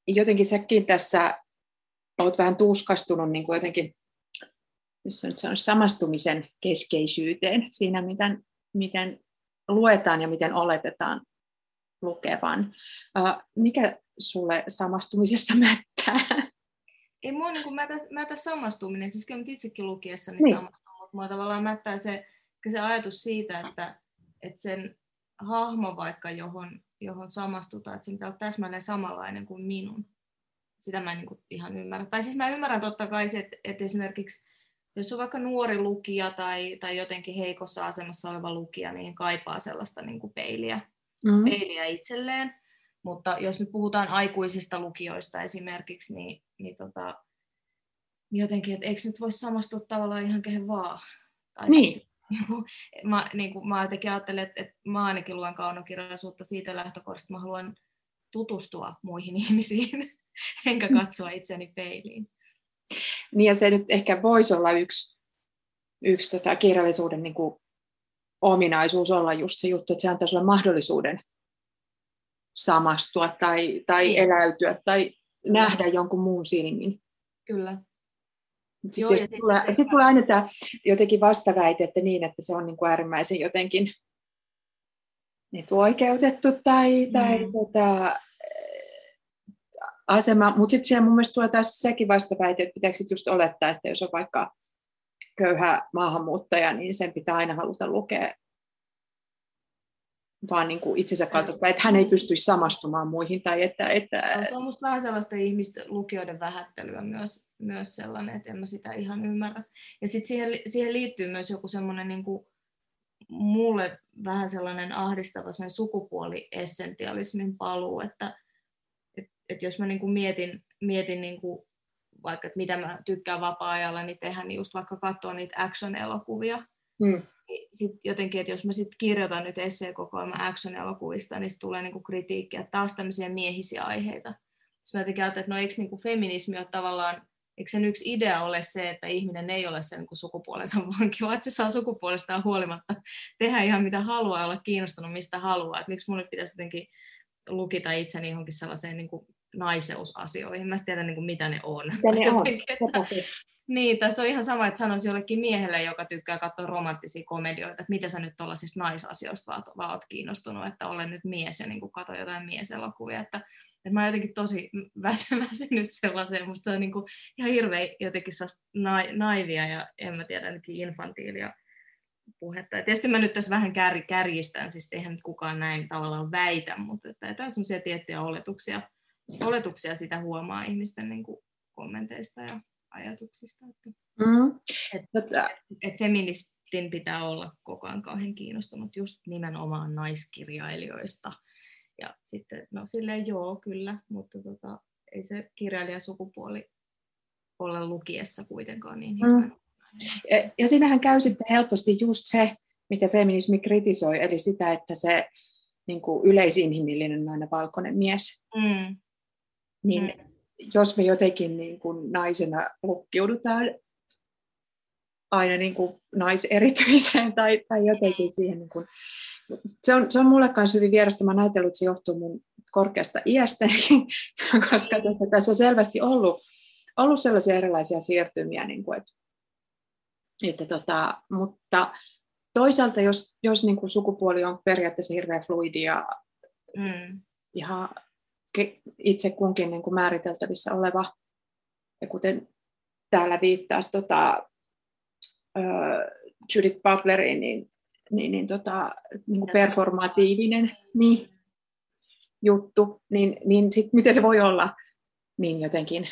jotenkin säkin tässä olet vähän tuskastunut niin kuin jotenkin se on samastumisen keskeisyyteen siinä, miten, miten luetaan ja miten oletetaan lukevan. Mikä sulle samastumisessa *laughs* mättää? Ei mua niin kuin mätä, mätä samastuminen, siis kyllä itsekin lukiessa niin, niin. samastun, mutta mua tavallaan mättää se, se ajatus siitä, että, että sen hahmo vaikka, johon, johon samastutaan, että sen pitää olla täsmälleen samanlainen kuin minun. Sitä mä en niin kuin ihan ymmärrä. Tai siis mä ymmärrän totta kai se, että, että esimerkiksi jos on vaikka nuori lukija tai, tai jotenkin heikossa asemassa oleva lukija, niin kaipaa sellaista niin kuin peiliä, mm-hmm. peiliä itselleen. Mutta jos nyt puhutaan aikuisista lukijoista esimerkiksi, niin, niin, tota, niin jotenkin, että eikö nyt voisi samastua tavallaan ihan kehen vaan. Tai niin. Siis, *laughs* niin kuin, mä, niin kuin, mä jotenkin ajattelen, että, että mä ainakin luen kaunokirjallisuutta siitä lähtökohdasta, että mä haluan tutustua muihin *laughs* ihmisiin, enkä katsoa itseni peiliin. Niin ja se nyt ehkä voisi olla yksi, yksi tota kirjallisuuden niin kuin ominaisuus olla just se juttu, että se antaa sulle mahdollisuuden samastua tai, tai niin. eläytyä tai nähdä jonkun muun silmin. Kyllä. Sitten Joo, sitten tulee, se... tulee aina tämä jotenkin vastaväite, että niin, että se on niin kuin äärimmäisen jotenkin etuoikeutettu tai, tai mm. tota, asema, mutta sitten siellä mun mielestä tulee taas sekin vastaväite, että pitääkö just olettaa, että jos on vaikka köyhä maahanmuuttaja, niin sen pitää aina haluta lukea vaan niin kuin itsensä kaltaista, että hän ei pystyisi samastumaan muihin. Tai että, että... No, se on musta vähän sellaista ihmisten lukijoiden vähättelyä myös, myös sellainen, että en mä sitä ihan ymmärrä. Ja sitten siihen, siihen liittyy myös joku semmoinen niin kuin, mulle vähän sellainen ahdistava sukupuoliessentialismin paluu, että että jos mä niin kuin mietin, mietin niin kuin vaikka, että mitä mä tykkään vapaa-ajalla, niin tehdään niin just vaikka katsoa niitä action-elokuvia. Mm. Sitten jotenkin, että jos mä sitten kirjoitan nyt esseekokoelma action-elokuvista, niin tulee niin kuin kritiikkiä, että taas tämmöisiä miehisiä aiheita. Sitten mä jotenkin ajattelin, että no eikö niin kuin feminismi ole tavallaan, eikö sen yksi idea ole se, että ihminen ei ole sen niin sukupuolensa *laughs* vanki, vaan että se saa sukupuolestaan huolimatta tehdä ihan mitä haluaa ja olla kiinnostunut mistä haluaa. Että miksi mun nyt pitäisi jotenkin lukita itseni johonkin sellaiseen niin kuin naiseusasioihin. Mä en tiedä, niin kuin, mitä ne on. Mitä ne *laughs* on? Niin, tai se on ihan sama, että sanoisi jollekin miehelle, joka tykkää katsoa romanttisia komedioita, että mitä sä nyt tuollaisista naisasioista vaan, vaan oot kiinnostunut, että olen nyt mies ja niin kuin kato jotain mieselokuvia. Että, että mä oon jotenkin tosi *laughs* väsynyt sellaiseen, musta se on niin kuin ihan hirveä jotenkin naivia ja en mä tiedä, ainakin infantiilia puhetta. Ja tietysti mä nyt tässä vähän kär, kärjistän, siis eihän nyt kukaan näin tavallaan väitä, mutta että jotain semmoisia tiettyjä oletuksia, oletuksia sitä huomaa ihmisten niin kuin kommenteista ja ajatuksista. Että, Mm. et, Tota, et feministin pitää olla koko ajan kauhean kiinnostunut just nimenomaan naiskirjailijoista. Ja sitten, no silleen joo, kyllä, mutta tota, ei se kirjailijasukupuoli olla lukiessa kuitenkaan niin Mm. ja, ja siinähän käy sitten helposti just se, mitä feminismi kritisoi, eli sitä, että se niin kuin yleisinhimillinen nainen valkoinen mies, Mm, niin Mm. jos me jotenkin niin kuin naisena lukkiudutaan aina niin kuin naiserityiseen *laughs* tai, tai jotenkin siihen, niin kuin, se, on, se on mulle myös hyvin vierasta. Mä oon ajatellut, että se johtuu mun korkeasta iästäni, *laughs* koska tota, tässä on selvästi ollut, ollut sellaisia erilaisia siirtymiä, niin kuin, että, että tota, mutta toisaalta jos, jos niin kuin sukupuoli on periaatteessa hirveän fluidi ja mm, ihan itse kunkin niin kuin määriteltävissä oleva, ja kuten täällä viittaa tota, ö, Judith Butleriin, niin, niin, niin, tota, niin kuin performatiivinen niin, juttu, niin, niin sit, miten se voi olla niin jotenkin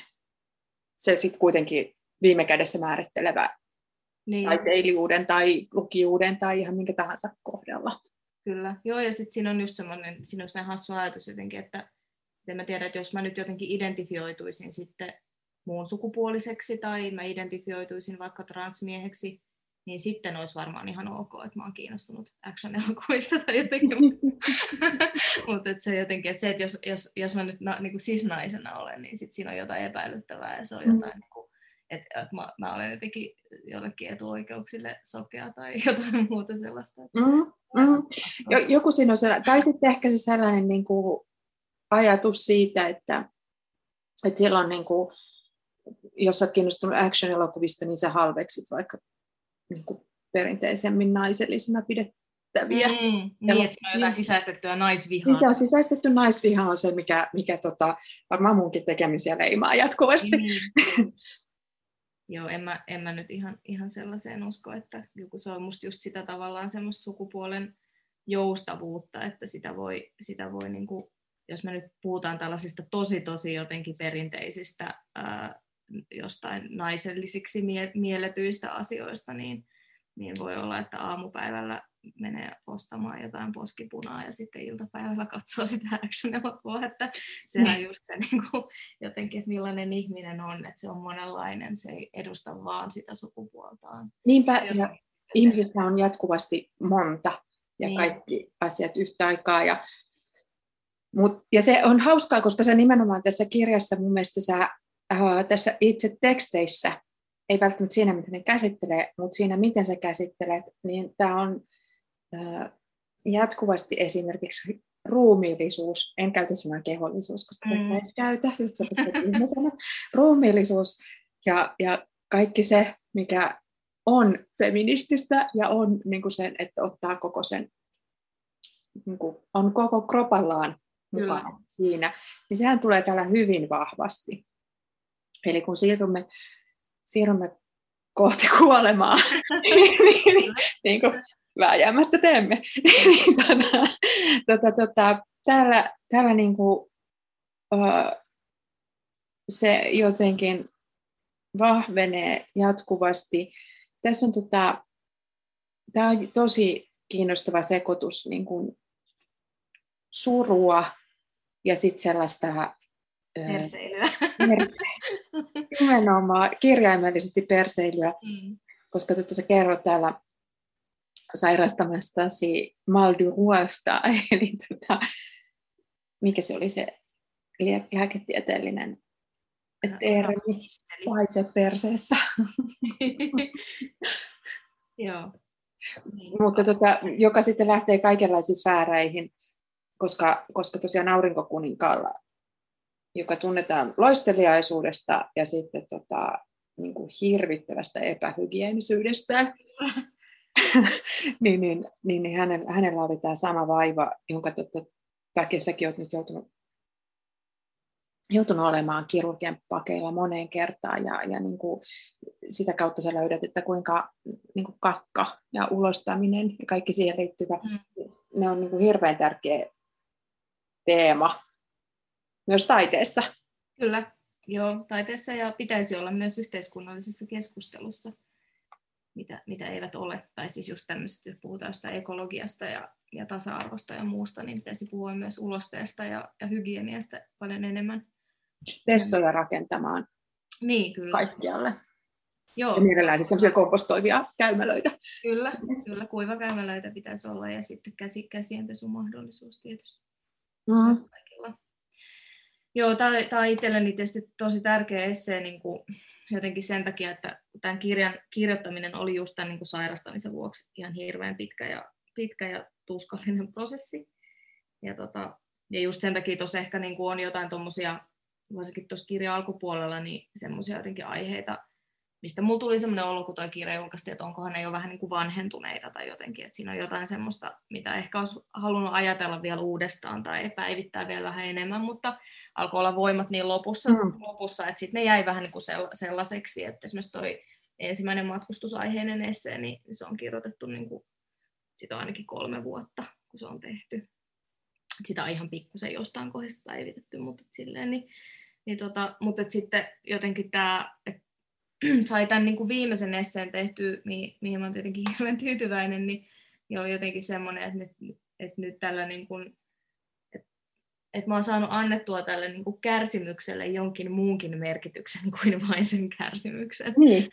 se sitten kuitenkin viime kädessä määrittelevä niin. taiteilijuuden tai lukijuuden tai ihan minkä tahansa kohdalla. Kyllä, joo, ja sitten siinä on just semmoinen, siinä on hassu ajatus jotenkin, että en mä tiedä, että jos mä nyt jotenkin identifioituisin sitten muun sukupuoliseksi tai mä identifioituisin vaikka transmieheksi, niin sitten olisi varmaan ihan ok, että mä oon kiinnostunut action-elokuvista tai jotenkin. *laughs* Mutta se jotenkin, että se, että jos, jos, jos mä nyt na, niin kuin cis-naisena olen, niin sitten siinä on jotain epäilyttävää ja se on jotain, mm. niin kuin, että, että mä, mä olen jotenkin jollekin etuoikeuksille sokea tai *laughs* jotain muuta sellaista. Mm, mm. Joku siinä on sellainen, tai sitten ehkä se sellainen niin kuin ajatus siitä, että, että siellä on niin kuin, jos sä oot kiinnostunut action-elokuvista, niin sä halveksit vaikka niin kuin perinteisemmin naisellisena pidettäviä. Mm, niin, että se on jotain sisäistettyä naisvihaa. Niin se on sisäistetty naisviha on se, mikä, mikä tota, varmaan munkin tekemisiä leimaa jatkuvasti. Niin. *laughs* Joo, en mä, en mä nyt ihan, ihan sellaiseen usko, että joku se on musta just sitä tavallaan semmoista sukupuolen joustavuutta, että sitä voi, sitä voi niin kuin, jos me nyt puhutaan tällaisista tosi tosi jotenkin perinteisistä ää, jostain naisellisiksi mie- mielletyistä asioista, niin, niin voi olla, että aamupäivällä menee ostamaan jotain poskipunaa ja sitten iltapäivällä katsoo sitä action-elokuvaa, että sehän on just se niin kuin, jotenkin, että millainen ihminen on, että se on monenlainen, se ei edusta vaan sitä sukupuoltaan. Niinpä, ja ihmisissä on jatkuvasti monta ja Niin. kaikki asiat yhtä aikaa. Ja, mut, ja se on hauskaa, koska se nimenomaan tässä kirjassa mun mielestä sä, ää, tässä itse teksteissä, ei välttämättä siinä, mitä ne käsittelee, mutta siinä, miten sä käsittelet, niin tämä on ää, jatkuvasti esimerkiksi ruumiillisuus, en käytä sanaa kehollisuus, koska mm. Mm. sä et käytä, just pystyt ihmisenä, ruumiillisuus ja, ja kaikki se, mikä on feminististä ja on niin kuin sen, että ottaa koko sen, niin kuin, on koko kropallaan Kyllä. mukana siinä, niin sehän tulee täällä hyvin vahvasti. Eli kun siirrymme, siirrymme kohti *laughs* kuolemaa, niin, niin, niin kuin vääjäämättä teemme, niin tota, tota, tota, täällä, täällä niin kuin, se jotenkin vahvenee jatkuvasti. Tässä on tota, tämä on tosi kiinnostava sekoitus niin kuin surua ja sitten sellaista Perseilyä. perse- *laughs* nimenomaan kirjaimellisesti perseilyä, Mm. koska sä tuossa kerrot täällä sairastamastasi mal du ruoasta, *laughs* eli tota, mikä se oli se lää- lääketieteellinen termi, paitse perseessä. *laughs* Joo. Niin. Mutta tota, joka sitten lähtee kaikenlaisiin sfääreihin, koska, koska tosiaan aurinkokuninkaalla, joka tunnetaan loisteliaisuudesta ja sitten tota, niin kuin hirvittävästä epähygieenisyydestään, *laughs* niin, niin, niin, niin hänellä, hänellä oli tämä sama vaiva, jonka tota, takia säkin olet nyt joutunut, joutunut olemaan kirurgian pakeilla moneen kertaan ja, ja niin kuin sitä kautta sä löydät, että kuinka niin kuin kakka ja ulostaminen ja kaikki siihen liittyvä, Mm. ne on niin kuin hirveän tärkeä teema myös taiteessa. Kyllä, Joo, taiteessa ja pitäisi olla myös yhteiskunnallisessa keskustelussa, mitä, mitä eivät ole. Tai siis just tämmöiset, jos puhutaan sitä ekologiasta ja, ja tasa-arvosta ja muusta, niin pitäisi puhua myös ulosteesta ja, ja hygieniasta paljon enemmän. Vessoja rakentamaan niin, kyllä. kaikkialle. Joo. Ja mielellään siis sellaisia kompostoivia käymälöitä. Kyllä, kyllä kuivakäymälöitä pitäisi olla ja sitten käsi, käsienpesun mahdollisuus tietysti. Mm. Joo, tämä on itselleni tietysti tosi tärkeä essee niin kuin jotenkin sen takia, että tämän kirjan kirjoittaminen oli just tämän niin kuin sairastamisen vuoksi ihan hirveän pitkä ja, pitkä ja tuskallinen *laughs* prosessi. Ja, tota, ja just sen takia tuossa ehkä niin kuin on jotain tuommoisia, varsinkin tuossa kirjan alkupuolella, niin semmoisia jotenkin aiheita, mistä mulla tuli semmoinen olo, kun tuo kirja julkaistiin, että onkohan ne jo vähän niin kuin vanhentuneita tai jotenkin, että siinä on jotain semmoista, mitä ehkä olisi halunnut ajatella vielä uudestaan tai päivittää vielä vähän enemmän, mutta alkoi olla voimat niin lopussa, mm. lopussa että sitten ne jäi vähän niin kuin sellaiseksi, että esimerkiksi toi ensimmäinen matkustusaiheinen essee, niin se on kirjoitettu niin kuin, sitä ainakin kolme vuotta, kun se on tehty. Sitä on ihan pikkusen jostain kohdasta päivitetty, mutta silleen, niin, niin tota, mutta sitten jotenkin tämä, että *clears throat* sai tämän niin kuin viimeisen esseen tehtyä, mihin, mihin olen tietenkin *laughs* hirveän tyytyväinen, niin, niin oli jotenkin semmoinen, että nyt, että nyt tällä niin kuin, että, että mä oon saanut annettua tälle niin kuin kärsimykselle jonkin muunkin merkityksen *laughs* kuin vain sen kärsimyksen. Niin.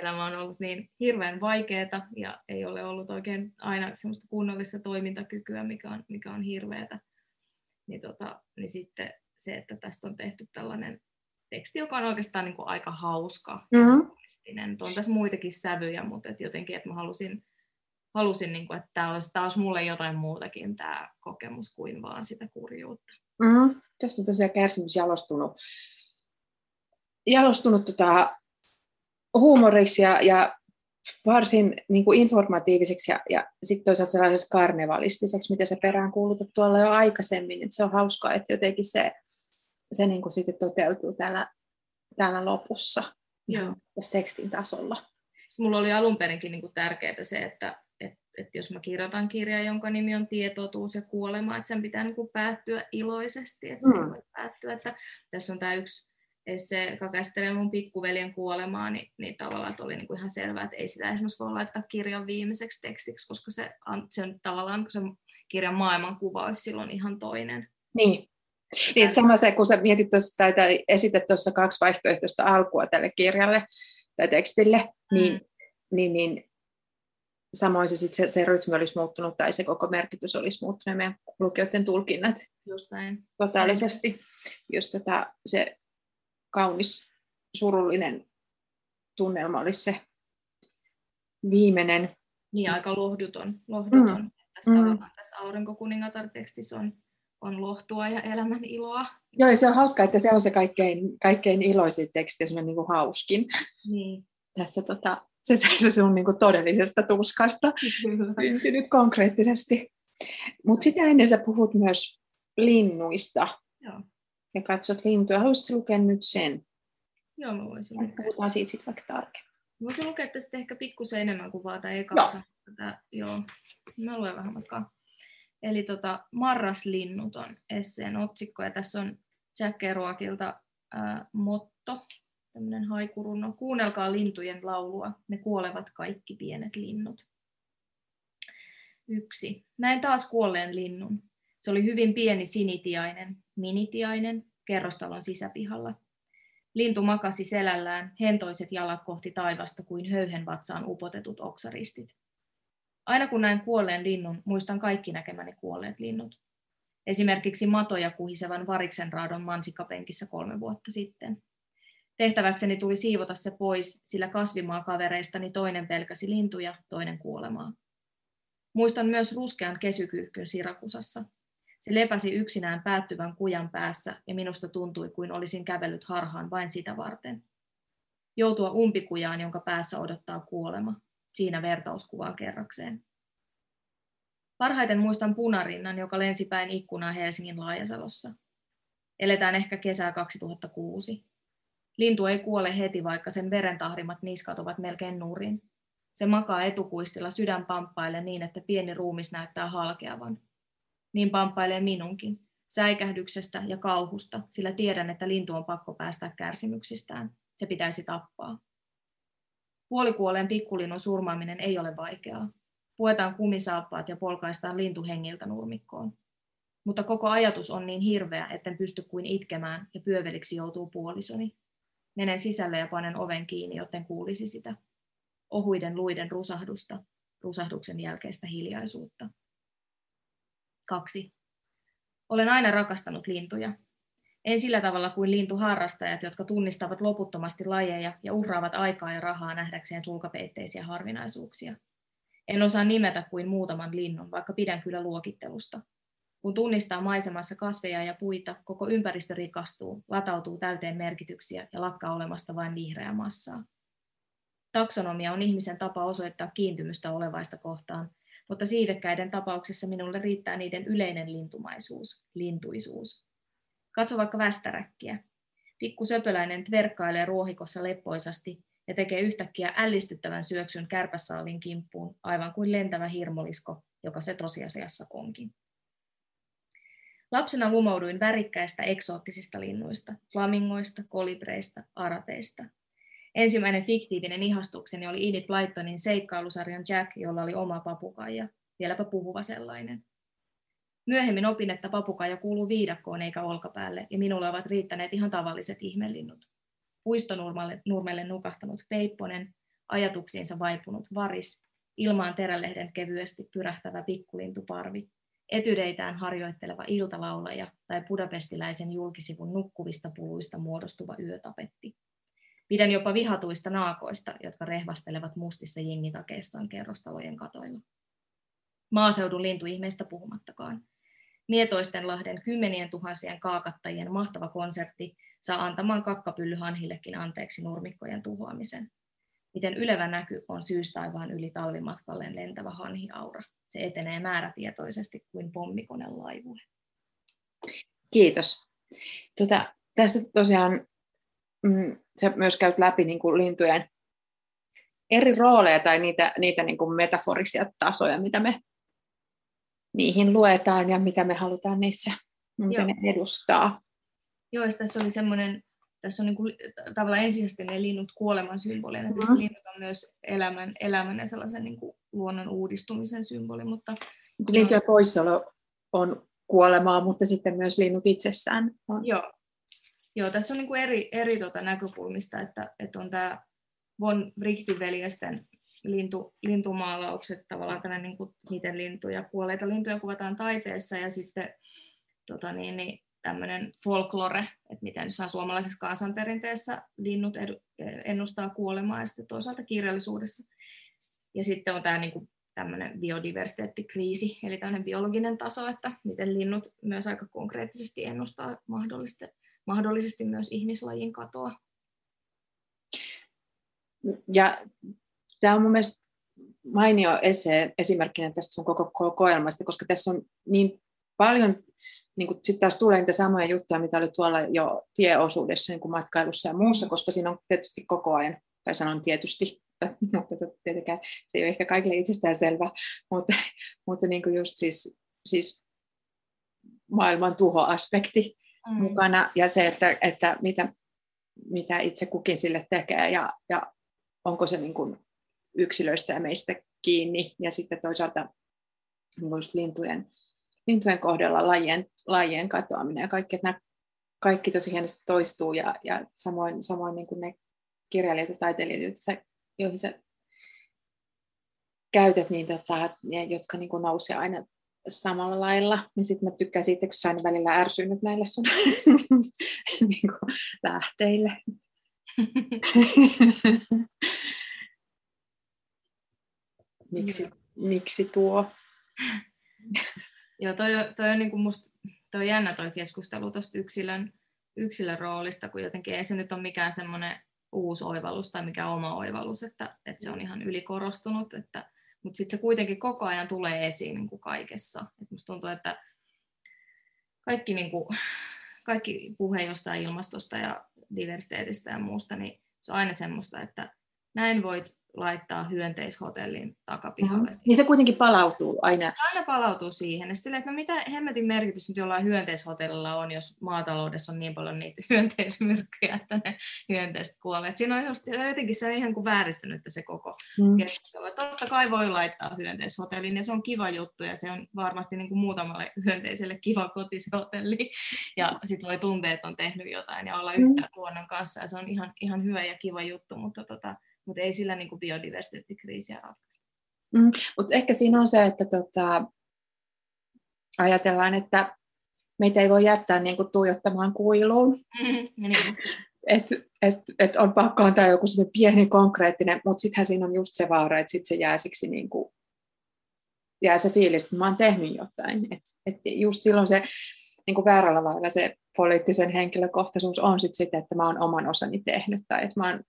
Elämä on ollut niin hirveän vaikeaa ja ei ole ollut oikein aina semmoista kunnollista toimintakykyä, mikä on, mikä on hirveätä. Niin, tota, niin sitten se, että tästä on tehty tällainen teksti, joka on oikeastaan niin kuin aika hauska. Mm-hmm. On tässä muitakin sävyjä, mutta et jotenkin, että mä halusin, halusin niin kuin, että tämä olisi, tämä olisi mulle jotain muutakin tämä kokemus kuin vaan sitä kurjuutta. Mm-hmm. Tässä on tosiaan kärsimys jalostunut, jalostunut tota, huumoriksi ja, ja varsin niin kuin informatiiviseksi ja, ja sitten toisaalta sellaiseksi karnevalistiseksi, mitä se perään kuulutat tuolla jo aikaisemmin. Et se on hauskaa, että jotenkin se se niin kuin sitten toteutuu täällä, täällä lopussa Joo. tässä tekstin tasolla. Mulla oli alun perinkin niin kuin tärkeää se, että, että, että jos mä kirjoitan kirjaa, jonka nimi on Tietotuus ja kuolema, että sen pitää niin kuin päättyä iloisesti, että mm. se voi päättyä, että tässä on tämä yksi se, joka käsittelee mun pikkuveljen kuolemaa, niin, niin tavallaan että oli niin kuin ihan selvää, että ei sitä esimerkiksi voi laittaa kirjan viimeiseksi tekstiksi, koska se, se on tavallaan se kirjan maailmankuva olisi silloin ihan toinen. Niin, niin, sama se, kun sä mietit tuossa, tai, tai esität tuossa kaksi vaihtoehtoista alkua tälle kirjalle tai tekstille, niin, mm. niin, niin samoin se, sit se, se rytmi olisi muuttunut tai se koko merkitys olisi muuttunut meidän lukijoiden tulkinnat Just näin. totaalisesti. Just tota, se kaunis, surullinen tunnelma olisi se viimeinen. Niin, aika lohduton. lohduton. Mm. Tässä, mm. tässä aurinkokuningatar-tekstissä on on lohtua ja elämän iloa. Joo, ja se on hauska, että se on se kaikkein, kaikkein iloisin teksti ja niin kuin hauskin. Niin. Tässä tota, se, se, se sun niin kuin todellisesta tuskasta syntynyt konkreettisesti. Mutta sitä ennen sä puhut myös linnuista. Joo. Ja katsot lintuja. Haluaisitko lukea nyt sen? Joo, mä voisin lukea. Puhutaan siitä sitten vaikka tarkemmin. Voisin lukea tästä ehkä pikkusen enemmän kuin vaan tämä eka osa. Joo. Mä luen vähän matkaa. Eli tota, Marraslinnut on esseen otsikko, ja tässä on Jack Kerouakilta ää, motto, tämmöinen haikurunno. Kuunnelkaa lintujen laulua, ne kuolevat kaikki pienet linnut. Yksi. Näin taas kuolleen linnun. Se oli hyvin pieni sinitiainen, minitiainen, kerrostalon sisäpihalla. Lintu makasi selällään, hentoiset jalat kohti taivasta kuin höyhen vatsaan upotetut oksaristit. Aina kun näen kuolleen linnun, muistan kaikki näkemäni kuolleet linnut. Esimerkiksi matoja kuhisevan variksen raadon mansikapenkissä kolme vuotta sitten. Tehtäväkseni tuli siivota se pois, sillä kasvimaakavereistani toinen pelkäsi lintuja, toinen kuolemaa. Muistan myös ruskean kesykyyhkyn Sirakusassa. Se lepäsi yksinään päättyvän kujan päässä ja minusta tuntui kuin olisin kävellyt harhaan vain sitä varten. Joutua umpikujaan, jonka päässä odottaa kuolema siinä vertauskuvaa kerrakseen. Parhaiten muistan punarinnan, joka lensi päin ikkunaa Helsingin Laajasalossa. Eletään ehkä kesää 2006. Lintu ei kuole heti, vaikka sen verentahrimat niskat ovat melkein nurin. Se makaa etukuistilla sydän pamppaille niin, että pieni ruumis näyttää halkeavan. Niin pamppailee minunkin, säikähdyksestä ja kauhusta, sillä tiedän, että lintu on pakko päästä kärsimyksistään. Se pitäisi tappaa. Puolikuolleen pikkulinnun surmaaminen ei ole vaikeaa. Puetaan kumisaappaat ja polkaistaan lintu hengiltä nurmikkoon. Mutta koko ajatus on niin hirveä, etten pysty kuin itkemään ja pyöveliksi joutuu puolisoni. Menen sisälle ja panen oven kiinni, joten kuulisi sitä. Ohuiden luiden rusahdusta, rusahduksen jälkeistä hiljaisuutta. Kaksi. Olen aina rakastanut lintuja. En sillä tavalla kuin lintuharrastajat, jotka tunnistavat loputtomasti lajeja ja uhraavat aikaa ja rahaa nähdäkseen sulkapeitteisiä harvinaisuuksia. En osaa nimetä kuin muutaman linnun, vaikka pidän kyllä luokittelusta. Kun tunnistaa maisemassa kasveja ja puita, koko ympäristö rikastuu, latautuu täyteen merkityksiä ja lakkaa olemasta vain vihreää massaa. Taksonomia on ihmisen tapa osoittaa kiintymystä olevaista kohtaan, mutta siivekkäiden tapauksessa minulle riittää niiden yleinen lintumaisuus, lintuisuus. Katso vaikka västäräkkiä. Pikku söpöläinen tverkkailee ruohikossa leppoisasti ja tekee yhtäkkiä ällistyttävän syöksyn kärpäsaalin kimppuun, aivan kuin lentävä hirmolisko, joka se tosiasiassa onkin. Lapsena lumouduin värikkäistä eksoottisista linnuista, flamingoista, kolibreista, arateista. Ensimmäinen fiktiivinen ihastukseni oli Edith Blytonin seikkailusarjan Jack, jolla oli oma papukaija, vieläpä puhuva sellainen. Myöhemmin opin, että papukaija kuuluu viidakkoon eikä olkapäälle, ja minulle ovat riittäneet ihan tavalliset ihmelinnut. Puistonurmelle nurmelle nukahtanut peipponen, ajatuksiinsa vaipunut varis, ilmaan terälehden kevyesti pyrähtävä pikkulintuparvi, etydeitään harjoitteleva iltalaulaja tai budapestiläisen julkisivun nukkuvista puluista muodostuva yötapetti. Pidän jopa vihatuista naakoista, jotka rehvastelevat mustissa jingitakeissaan kerrostalojen katoilla. Maaseudun lintuihmeistä puhumattakaan. Mietoisten lahden kymmenien tuhansien kaakattajien mahtava konsertti saa antamaan kakkapyllyhanhillekin anteeksi nurmikkojen tuhoamisen. Miten ylevä näky on syystaivaan yli talvimatkalleen lentävä hanhiaura. Se etenee määrätietoisesti kuin pommikone laivue. Kiitos. Tota, tässä tosiaan mm, sä myös käyt läpi niin kuin lintujen eri rooleja tai niitä, niitä niin kuin metaforisia tasoja, mitä me niihin luetaan ja mitä me halutaan niissä mitä ne edustaa. Joo, tässä oli semmoinen, tässä on niin kuin, tavallaan ensisijaisesti ne linnut kuoleman symbolina. Mm-hmm. linnut on myös elämän, elämän ja sellaisen niin kuin luonnon uudistumisen symboli. Mutta Lintujen poissaolo on kuolemaa, mutta sitten myös linnut itsessään on. Joo, Joo tässä on niin kuin eri, eri tuota näkökulmista, että, että on tämä Von Richtin veljesten lintu, lintumaalaukset, tavallaan tämmöinen, niin kuin, miten lintuja, kuolleita lintuja kuvataan taiteessa, ja sitten tota niin, niin, tämmöinen folklore, että miten suomalaisessa kansanperinteessä linnut edu, ennustaa kuolemaa, ja sitten toisaalta kirjallisuudessa. Ja sitten on tämä niin kuin, tämmöinen biodiversiteettikriisi, eli tämmöinen biologinen taso, että miten linnut myös aika konkreettisesti ennustaa mahdollisesti, mahdollisesti myös ihmislajin katoa. Ja Tämä on mun mielestä mainio ese, esimerkkinä tästä sun koko kokoelmasta, koska tässä on niin paljon, niin kuin sitten taas tulee niitä samoja juttuja, mitä oli tuolla jo tieosuudessa niin kuin matkailussa ja muussa, koska siinä on tietysti koko ajan, tai sanon tietysti, mutta tietenkään se ei ole ehkä kaikille itsestään selvä, mutta, mutta niin kuin just siis, siis maailman tuhoaspekti mm. mukana ja se, että, että mitä, mitä itse kukin sille tekee ja, ja onko se niin kuin yksilöistä ja meistä kiinni. Ja sitten toisaalta lintujen, lintujen kohdalla lajien, lajien katoaminen ja kaikki, että nämä kaikki tosi hienosti toistuu ja, ja samoin, samoin niin kuin ne kirjailijat ja taiteilijat, joita sä, joihin sä käytät, niin tota, ne, jotka niin kuin nousee aina samalla lailla, niin sitten mä tykkään siitä, kun sä aina välillä ärsynyt näille sun *laughs* niin kuin lähteille. *laughs* Miksi, mm. miksi tuo? *laughs* Joo, toi, toi on, niin kuin musta, toi on jännä toi keskustelu tuosta yksilön, yksilön roolista, kun jotenkin ei se nyt ole mikään semmoinen uusi oivallus tai mikä oma oivallus, että, että se on ihan ylikorostunut, että, mutta sitten se kuitenkin koko ajan tulee esiin niin kuin kaikessa. Et musta tuntuu, että kaikki, niin kuin, kaikki puhe jostain ilmastosta ja diversiteetistä ja muusta, niin se on aina semmoista, että näin voit laittaa hyönteishotellin takapihalle. Mm-hmm. Niin se kuitenkin palautuu aina. Aina palautuu siihen. Ja sitten, että no mitä hemmetin merkitys nyt jollain hyönteishotellilla on, jos maataloudessa on niin paljon niitä *laughs* hyönteismyrkkyjä, että ne hyönteiset kuolee. siinä on jotenkin se on ihan kuin vääristynyt se koko mm. keskustelu. Totta kai voi laittaa hyönteishotellin ja se on kiva juttu ja se on varmasti niin kuin muutamalle hyönteiselle kiva kotishotelli. Ja sitten voi tuntea, että on tehnyt jotain ja olla yhtä mm. luonnon kanssa ja se on ihan, ihan hyvä ja kiva juttu, mutta tota, mutta ei sillä niin biodiversiteettikriisiä ratkaista. Mm, mutta ehkä siinä on se, että tota, ajatellaan, että meitä ei voi jättää niin kuin tuijottamaan kuiluun. Mm, niin. että et, et on pakko antaa joku pieni konkreettinen, mutta sittenhän siinä on just se vaara, että sitten se jää siksi niin kuin, jää se fiilis, että mä oon tehnyt jotain. Että et just silloin se niin kuin väärällä lailla se poliittisen henkilökohtaisuus on sitten sitä, että mä oon oman osani tehnyt tai että mä oon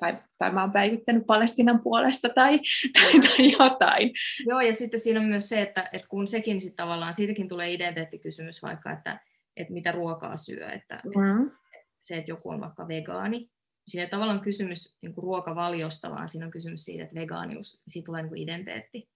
tai, tai mä oon päivittänyt Palestinan puolesta tai, tai, tai jotain. Joo, ja sitten siinä on myös se, että, että kun sekin sitten tavallaan, siitäkin tulee identiteettikysymys vaikka, että, että mitä ruokaa syö, että, mm. että se, että joku on vaikka vegaani, siinä ei tavallaan kysymys niin kuin ruokavaliosta, vaan siinä on kysymys siitä, että vegaanius, siitä tulee niin kuin identiteetti.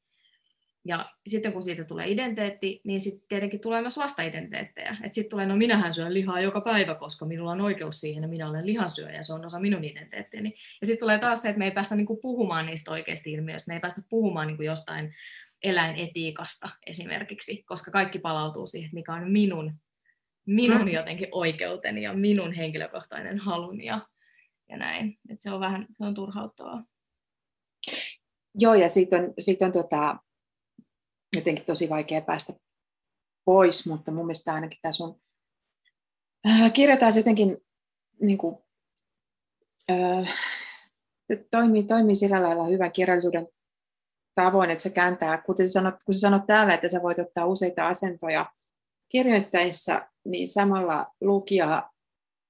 Ja sitten kun siitä tulee identiteetti, niin sitten tietenkin tulee myös vasta-identiteettejä. Että sitten tulee, no minähän syön lihaa joka päivä, koska minulla on oikeus siihen, ja minä olen lihansyöjä, ja se on osa minun identiteettiäni. Ja sitten tulee taas se, että me ei päästä niinku puhumaan niistä oikeasti ilmiöistä, me ei päästä puhumaan niinku jostain eläinetiikasta esimerkiksi, koska kaikki palautuu siihen, mikä on minun, minun mm. jotenkin oikeuteni ja minun henkilökohtainen haluni ja, ja näin. Et se on vähän se on turhauttavaa. Joo, ja sitten on, sit on tota, jotenkin tosi vaikea päästä pois, mutta mun mielestä ainakin tämä sun äh, kirja taas jotenkin niin kuin, äh, toimii, toimii sillä lailla hyvän kirjallisuuden tavoin, että se kääntää, kuten sä sanot, kun sä sanot täällä, että sä voit ottaa useita asentoja kirjoittaessa, niin samalla lukija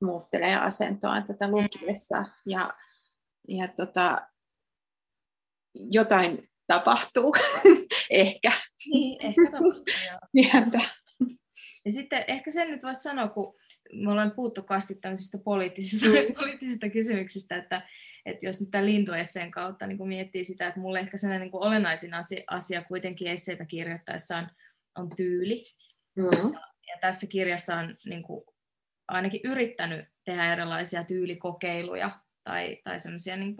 muuttelee asentoa tätä lukiessa. Ja, ja tota, jotain tapahtuu, *laughs* ehkä. Niin, *laughs* ehkä Pientä. Ja sitten ehkä sen nyt voisi sanoa, kun me ollaan puhuttu kasti tämmöisistä poliittisista, mm. *laughs* poliittisista kysymyksistä, että, että jos nyt tämän lintuesseen kautta niin miettii sitä, että mulle ehkä sellainen niin olennaisin asia, asia kuitenkin esseitä kirjoittaessa on, on tyyli. Mm. Ja, ja tässä kirjassa on niin kuin, ainakin yrittänyt tehdä erilaisia tyylikokeiluja tai, tai semmoisia niin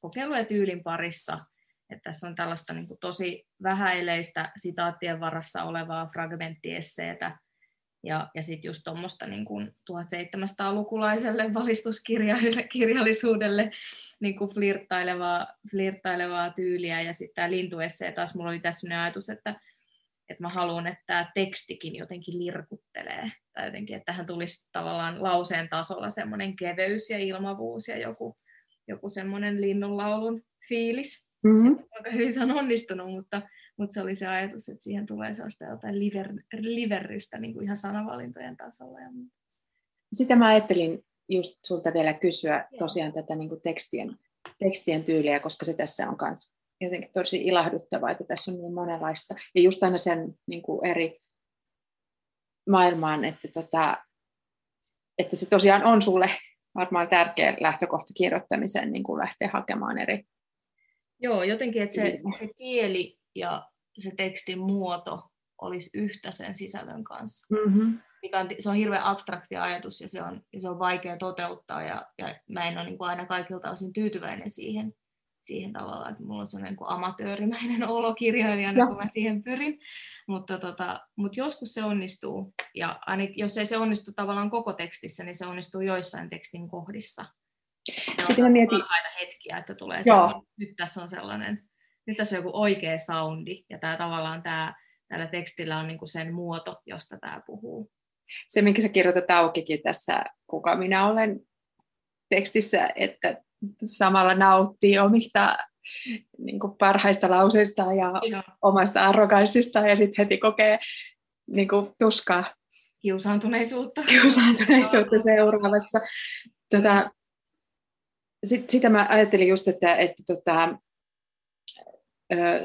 kokeiluja tyylin parissa – että tässä on tällaista niin kuin tosi vähäileistä sitaattien varassa olevaa fragmenttiesseetä ja, ja sitten just tuommoista niin 1700-lukulaiselle valistuskirjallisuudelle niin kuin flirttailevaa, flirttailevaa tyyliä. Ja sitten tämä lintuesse taas mulla oli tässä ajatus, että, että mä haluan, että tämä tekstikin jotenkin lirkuttelee. Tai jotenkin, että tähän tulisi tavallaan lauseen tasolla semmoinen keveys ja ilmavuus ja joku, joku semmoinen linnunlaulun fiilis. Mm-hmm. Aika hyvin se on onnistunut, mutta, mutta se oli se ajatus, että siihen tulee sellaista jotain liver, liverrystä niin kuin ihan sanavalintojen tasolla. Ja... Sitä mä ajattelin just sulta vielä kysyä tosiaan tätä niin kuin tekstien, tekstien tyyliä, koska se tässä on myös jotenkin tosi ilahduttavaa, että tässä on niin monenlaista. Ja just aina sen niin kuin eri maailmaan, että, tota, että se tosiaan on sulle varmaan tärkeä lähtökohta kirjoittamiseen niin kuin lähteä hakemaan eri, Joo, jotenkin, että se, se kieli ja se tekstin muoto olisi yhtä sen sisällön kanssa. Mm-hmm. Mikä on, se on hirveän abstrakti ajatus ja se on, ja se on vaikea toteuttaa ja, ja mä en ole niin kuin aina kaikilta osin tyytyväinen siihen, siihen tavallaan, että mulla on sellainen *laughs* niin amatöörimäinen olo kirjailijana, kun mä siihen pyrin. Mutta, tota, mutta joskus se onnistuu ja aina, jos ei se onnistu tavallaan koko tekstissä, niin se onnistuu joissain tekstin kohdissa. Sitten mä mietin... hetkiä, että tulee Joo. nyt tässä on sellainen, nyt tässä on joku oikea soundi, ja tämä tavallaan tämä, tällä tekstillä on niinku sen muoto, josta tämä puhuu. Se, minkä sä kirjoitat aukikin tässä, kuka minä olen tekstissä, että samalla nauttii omista niin kuin parhaista lauseista ja Joo. omasta arroganssista ja sitten heti kokee niin kuin, tuskaa. Kiusaantuneisuutta. Kiusaantuneisuutta seuraavassa. Tota, sit, sitä mä ajattelin just, että, että tota,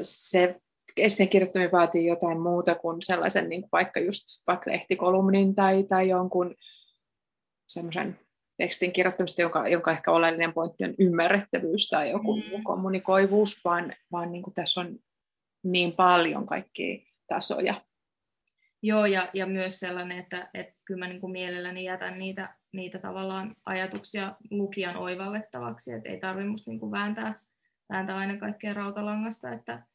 se esseen kirjoittaminen vaatii jotain muuta kuin sellaisen niin kuin vaikka just vaikka lehtikolumnin tai, tai jonkun semmoisen tekstin kirjoittamista, jonka, jonka ehkä oleellinen pointti on ymmärrettävyys tai joku mm. kommunikoivuus, vaan, vaan niin kuin tässä on niin paljon kaikkia tasoja. Joo, ja, ja myös sellainen, että, että kyllä mä niin kuin mielelläni jätän niitä, niitä tavallaan ajatuksia lukijan oivallettavaksi, että ei tarvitse musta niin kuin vääntää, vääntää aina kaikkea rautalangasta. Että,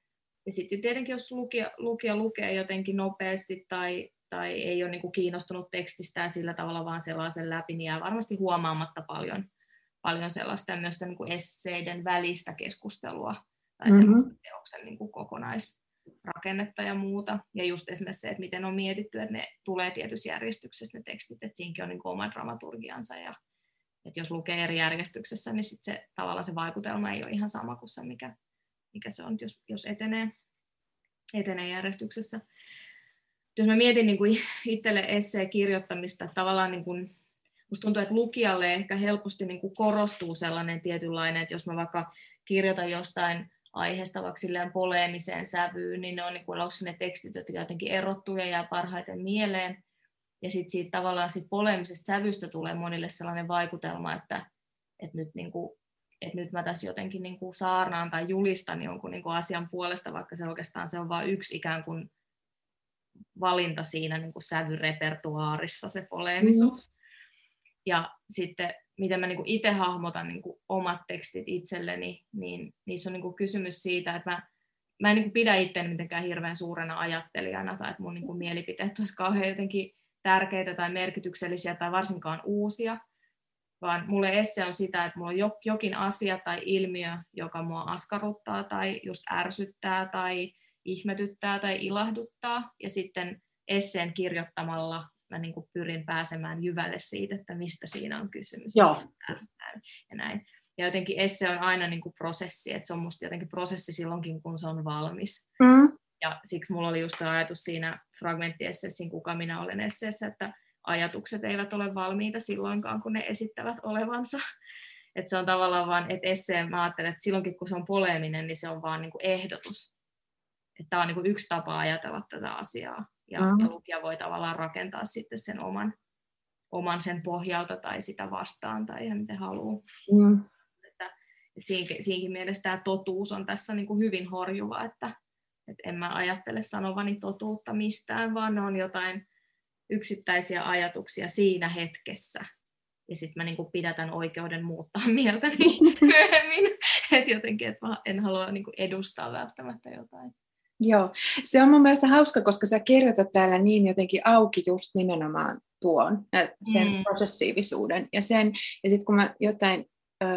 ja sitten tietenkin, jos lukija, lukija lukee jotenkin nopeasti tai, tai ei ole niin kuin kiinnostunut tekstistään sillä tavalla vaan sellaisen läpi, niin jää varmasti huomaamatta paljon, paljon sellaista myös niin kuin esseiden välistä keskustelua tai mm-hmm. teoksen niin kuin kokonaisrakennetta ja muuta. Ja just esimerkiksi se, että miten on mietitty, että ne tulee tietyssä järjestyksessä ne tekstit, että siinäkin on niin oma dramaturgiansa ja että jos lukee eri järjestyksessä, niin sit se, tavallaan se vaikutelma ei ole ihan sama kuin se, mikä, mikä se on, jos, jos etenee, etenee järjestyksessä jos mä mietin niin kuin itselle esseen kirjoittamista, tavallaan niin kuin, musta tuntuu, että lukijalle ehkä helposti niin kuin korostuu sellainen tietynlainen, että jos mä vaikka kirjoitan jostain aiheesta vaikka silleen poleemiseen sävyyn, niin ne on niin kuin, ne tekstit, jotka jotenkin erottuu ja parhaiten mieleen. Ja sitten siitä tavallaan siitä poleemisesta sävystä tulee monille sellainen vaikutelma, että, että nyt niin kuin, että nyt mä tässä jotenkin niin kuin saarnaan tai julistan jonkun niin kuin asian puolesta, vaikka se oikeastaan se on vain yksi ikään kuin valinta siinä niin kuin sävyrepertuaarissa, se poleemisuus. Mm. Ja sitten, miten mä niin kuin itse hahmotan niin kuin omat tekstit itselleni, niin niissä on niin kuin kysymys siitä, että mä, mä en niin kuin pidä itseäni mitenkään hirveän suurena ajattelijana, tai että mun niin kuin mielipiteet olisi kauhean jotenkin tärkeitä tai merkityksellisiä tai varsinkaan uusia, vaan mulle esse on sitä, että mulla on jokin asia tai ilmiö, joka mua askarruttaa tai just ärsyttää tai ihmetyttää tai ilahduttaa, ja sitten esseen kirjoittamalla mä niin kuin pyrin pääsemään jyvälle siitä, että mistä siinä on kysymys. Joo. Ja näin. Ja jotenkin esse on aina niin kuin prosessi, että se on musta jotenkin prosessi silloinkin, kun se on valmis. Mm. Ja siksi mulla oli just ajatus siinä fragmenttiessessin Kuka minä olen esseessä, että ajatukset eivät ole valmiita silloinkaan, kun ne esittävät olevansa. *laughs* Että se on tavallaan vaan, että esseen mä ajattelen, että silloinkin kun se on poleeminen, niin se on vaan niin kuin ehdotus että tämä on niin kuin yksi tapa ajatella tätä asiaa. Ja, mm. ja lukija voi tavallaan rakentaa sitten sen oman, oman sen pohjalta tai sitä vastaan tai ihan miten haluaa. Mm. Että, että siinäkin, siinäkin mielessä tämä totuus on tässä niin kuin hyvin horjuva, että, että en mä ajattele sanovani totuutta mistään, vaan ne on jotain yksittäisiä ajatuksia siinä hetkessä. Ja sitten mä niin pidätän oikeuden muuttaa *laughs* mieltä *laughs* myöhemmin. että jotenkin, että mä en halua niin edustaa välttämättä jotain. Joo, se on mun mielestä hauska, koska sä kirjoitat täällä niin jotenkin auki just nimenomaan tuon, sen mm. prosessiivisuuden. Ja, sen, ja sitten kun mä jotain ö,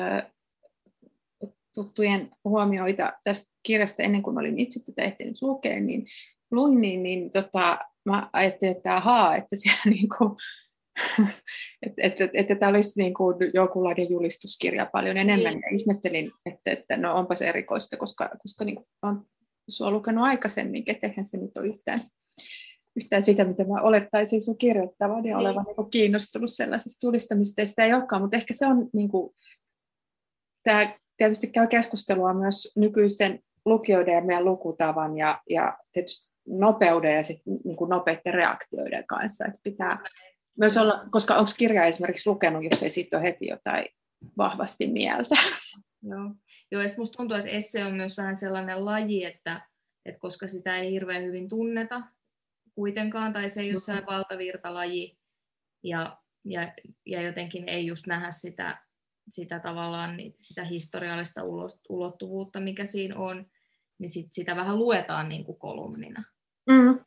tuttujen huomioita tästä kirjasta ennen kuin olin itse tätä ehtinyt lukea, niin luin, niin, niin tota, mä ajattelin, että ahaa, että siellä *laughs* niin kuin, että, että, että tämä olisi niin kuin julistuskirja paljon enemmän. Niin. Ja ihmettelin, että, että no onpas erikoista, koska, koska niin kuin on sua lukenut aikaisemmin, että eihän se nyt ole yhtään, yhtään sitä, mitä mä olettaisin sun kirjoittavan ja niin. olevan niin kiinnostunut sellaisesta sitä ei olekaan, mutta ehkä se on, niin kuin, tämä tietysti käy keskustelua myös nykyisten lukijoiden ja meidän lukutavan ja, ja tietysti nopeuden ja sit, niin kuin nopeiden reaktioiden kanssa, että pitää myös olla, koska onko kirja esimerkiksi lukenut, jos ei siitä ole heti jotain vahvasti mieltä. Joo. Joo, ja musta tuntuu, että esse on myös vähän sellainen laji, että, että koska sitä ei hirveän hyvin tunneta kuitenkaan, tai se ei ole sellainen valtavirtalaji, ja, ja, ja jotenkin ei just nähdä sitä, sitä tavallaan sitä historiallista ulottuvuutta, mikä siinä on, niin sit sitä vähän luetaan niin kuin kolumnina. Mm.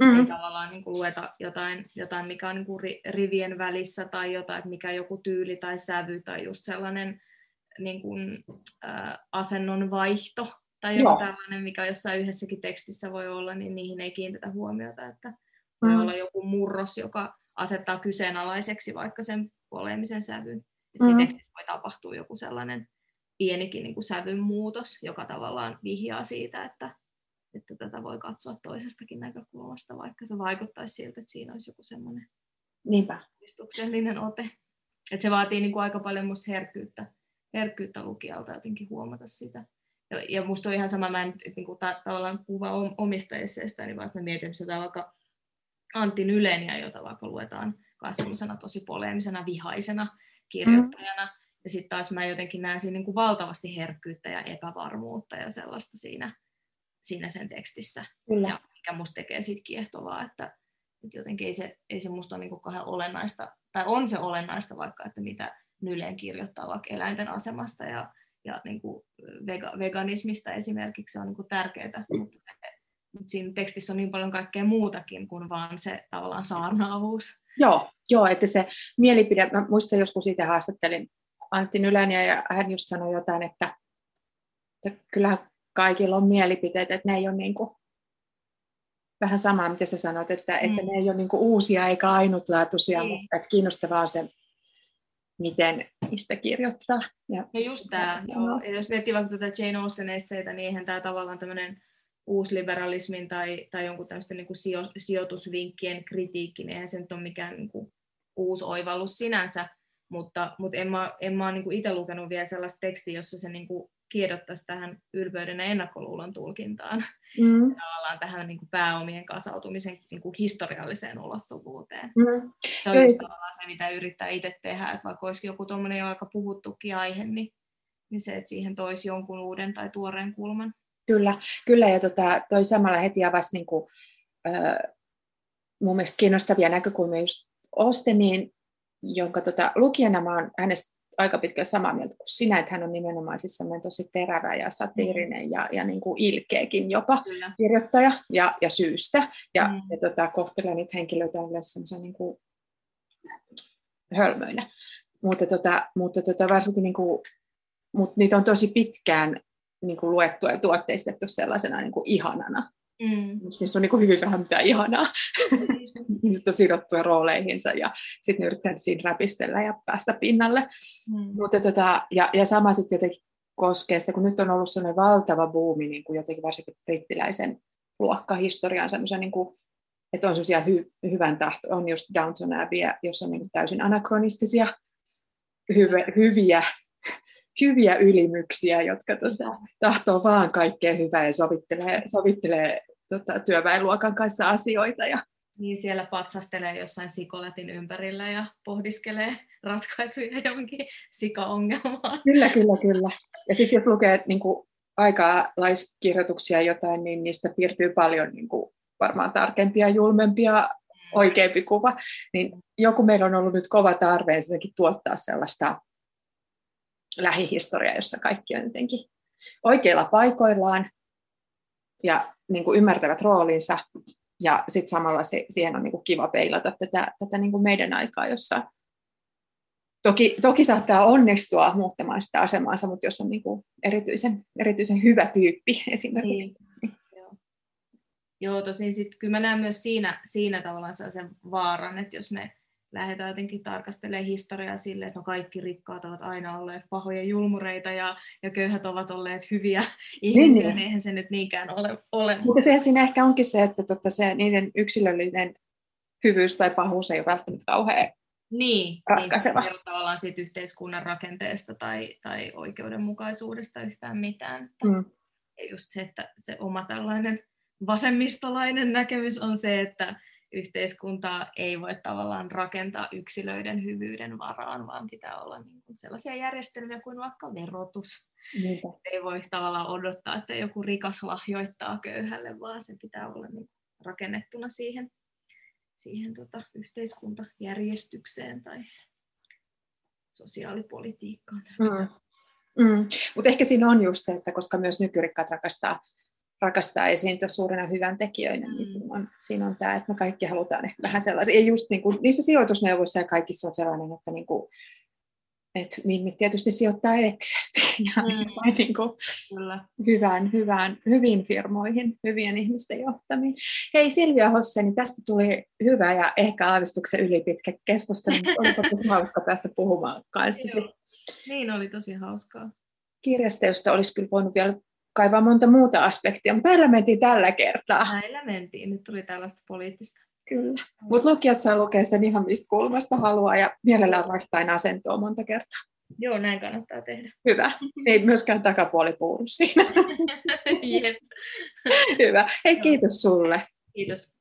Mm. Ei tavallaan niin kuin lueta jotain, jotain, mikä on niin kuin rivien välissä tai jotain, että mikä joku tyyli tai sävy tai just sellainen niin kuin, äh, asennon vaihto tai joku Joo. tällainen, mikä jossain yhdessäkin tekstissä voi olla, niin niihin ei kiinnitetä huomiota, että voi mm. olla joku murros, joka asettaa kyseenalaiseksi vaikka sen poleemisen sävyn. Että mm. tekstissä voi tapahtua joku sellainen pienikin niin kuin sävyn muutos, joka tavallaan vihjaa siitä, että, että tätä voi katsoa toisestakin näkökulmasta, vaikka se vaikuttaisi siltä, että siinä olisi joku semmoinen Niinpä. ote. Että se vaatii niin kuin aika paljon musta herkkyyttä herkkyyttä lukijalta jotenkin huomata sitä. Ja, ja musta on ihan sama, mä en niin kuin, ta- tavallaan kuva omista esseistä, niin vaikka mä mietin sitä vaikka Antti Nyleniä, jota vaikka luetaan myös tosi poleemisena, vihaisena kirjoittajana. Mm. Ja sitten taas mä jotenkin näen siinä niin kuin valtavasti herkkyyttä ja epävarmuutta ja sellaista siinä, siinä sen tekstissä. Kyllä. Ja mikä musta tekee siitä kiehtovaa, että, että jotenkin ei se, ei se musta ole niin kuin kauhean olennaista, tai on se olennaista vaikka, että mitä Nyleen kirjoittaa vaikka eläinten asemasta ja, ja niin kuin vega, veganismista esimerkiksi, se on niin kuin tärkeää, mutta se, mutta siinä tekstissä on niin paljon kaikkea muutakin kuin vaan se tavallaan saarnaavuus. Joo, joo että se mielipide, mä muistan joskus siitä haastattelin Antti Nyläniä ja hän just sanoi jotain, että, että kyllähän kaikilla on mielipiteet, että ne ei ole niin kuin, vähän samaa, mitä sä sanoit, että, mm. että ne ei ole niin kuin uusia eikä ainutlaatuisia, niin. mutta että kiinnostavaa on se, miten niistä kirjoittaa. Ja, no just tämä, joo. Ja jos miettii vaikka tätä Jane Austen esseitä, niin eihän tämä tavallaan tämmöinen uusliberalismin tai, tai jonkun tämmöisten niin kuin sijo, sijoitusvinkkien kritiikki, niin eihän se nyt ole mikään niin kuin uusi oivallus sinänsä, mutta, mutta en mä, en mä ole niin itse lukenut vielä sellaista tekstiä, jossa se niin kuin kiedottaisi tähän ylpeyden ja ennakkoluulon tulkintaan, mm. tavallaan tähän niin kuin pääomien kasautumisen niin kuin historialliseen ulottuvuuteen. Mm. Se on just tavallaan se, mitä yrittää itse tehdä, että vaikka olisi joku tuommoinen aika puhuttukin aihe, niin, niin se, että siihen toisi jonkun uuden tai tuoreen kulman. Kyllä, kyllä ja tota, toi samalla heti avasi niin kuin, äh, mun mielestä kiinnostavia näkökulmia just Osteniin, jonka tota, lukijana mä oon hänestä aika pitkälle samaa mieltä kuin sinä, että hän on nimenomaan siis tosi terävä ja satiirinen mm. ja, ja niin kuin ilkeäkin jopa Kyllä. kirjoittaja ja, ja syystä. Ja, mm. ja tota, kohtelee niitä henkilöitä yleensä semmoisen niin kuin hölmöinä. Mutta, tota, mutta tota, varsinkin niin kuin, mutta niitä on tosi pitkään niin kuin luettu ja tuotteistettu sellaisena niin kuin ihanana. Mm. Niissä on niin hyvin vähän mitään ihanaa. *laughs* Ihmiset on sidottuja rooleihinsa ja sitten ne yrittää siinä räpistellä ja päästä pinnalle. Mm. Mutta tota, ja, ja sama sitten jotenkin koskee sitä, kun nyt on ollut sellainen valtava buumi, niin kuin jotenkin varsinkin brittiläisen luokkahistorian semmoisen niin kuin, että on semmoisia hy, hyvän tahto, on just Downton Abbey, jossa on niin täysin anakronistisia, hyviä hyviä ylimyksiä, jotka tota, tahtoo vaan kaikkea hyvää ja sovittelee, sovittelee tota, työväenluokan kanssa asioita. Ja... Niin siellä patsastelee jossain sikoletin ympärillä ja pohdiskelee ratkaisuja johonkin sikaongelmaan. Kyllä, kyllä, kyllä. Ja sitten jos lukee niin kuin, aikalaiskirjoituksia jotain, niin niistä piirtyy paljon niin kuin, varmaan tarkempia, julmempia, oikeampi kuva. Niin joku meillä on ollut nyt kova tarve tuottaa sellaista lähihistoria, jossa kaikki on jotenkin oikeilla paikoillaan ja niin kuin ymmärtävät roolinsa. Ja sitten samalla se, siihen on niin kuin kiva peilata tätä, tätä niin kuin meidän aikaa, jossa toki, toki saattaa onnistua muuttamaan sitä asemaansa, mutta jos on niin kuin erityisen, erityisen hyvä tyyppi esimerkiksi. Niin. Joo. Tosin sitten kyllä mä näen myös siinä, siinä tavallaan sen vaaran, että jos me lähdetään jotenkin tarkastelemaan historiaa sille, että no kaikki rikkaat ovat aina olleet pahoja julmureita ja, ja köyhät ovat olleet hyviä *laughs* ihmisiä, niin, niin. eihän se nyt niinkään ole. ole. Mutta se siinä ehkä onkin se, että totta se, niiden yksilöllinen hyvyys tai pahuus ei ole välttämättä kauhean niin, ratkaiseva. niin se tavallaan siitä yhteiskunnan rakenteesta tai, tai oikeudenmukaisuudesta yhtään mitään. Mm. Ja just se, että se oma tällainen vasemmistolainen näkemys on se, että yhteiskuntaa ei voi tavallaan rakentaa yksilöiden hyvyyden varaan, vaan pitää olla niin kuin sellaisia järjestelmiä kuin vaikka verotus. Niinpä. Ei voi tavallaan odottaa, että joku rikas lahjoittaa köyhälle, vaan se pitää olla niin rakennettuna siihen, siihen tota yhteiskuntajärjestykseen tai sosiaalipolitiikkaan. Mm. Mm. Mutta ehkä siinä on just se, että koska myös nykyrikkaat rakastaa rakastaa esiintyä suurena hyvän tekijöinä, niin mm. niin siinä on, siinä on tämä, että me kaikki halutaan ehkä vähän sellaisia. Ja just niin kuin, niissä sijoitusneuvoissa ja kaikissa on sellainen, että, niin kuin, että mimmit tietysti sijoittaa eettisesti *laughs* ja mm. niin kuin, Kyllä. Hyvään, hyvään, hyvin firmoihin, hyvien ihmisten johtamiin. Hei Silvia Hosseni, tästä tuli hyvä ja ehkä aavistuksen ylipitkä keskustelu, oliko *laughs* hauska päästä puhumaan kanssasi. Niin oli tosi hauskaa. Kirjasta, josta olisi kyllä voinut vielä kaivaa monta muuta aspektia, mutta täällä mentiin tällä kertaa. Näillä mentiin, nyt tuli tällaista poliittista. Kyllä, mutta lukijat saa lukea sen ihan mistä kulmasta haluaa ja mielellään vaihtain asentoa monta kertaa. Joo, näin kannattaa tehdä. Hyvä. Ei myöskään takapuoli puuru siinä. *laughs* Jep. Hyvä. Hei, kiitos sulle. Kiitos.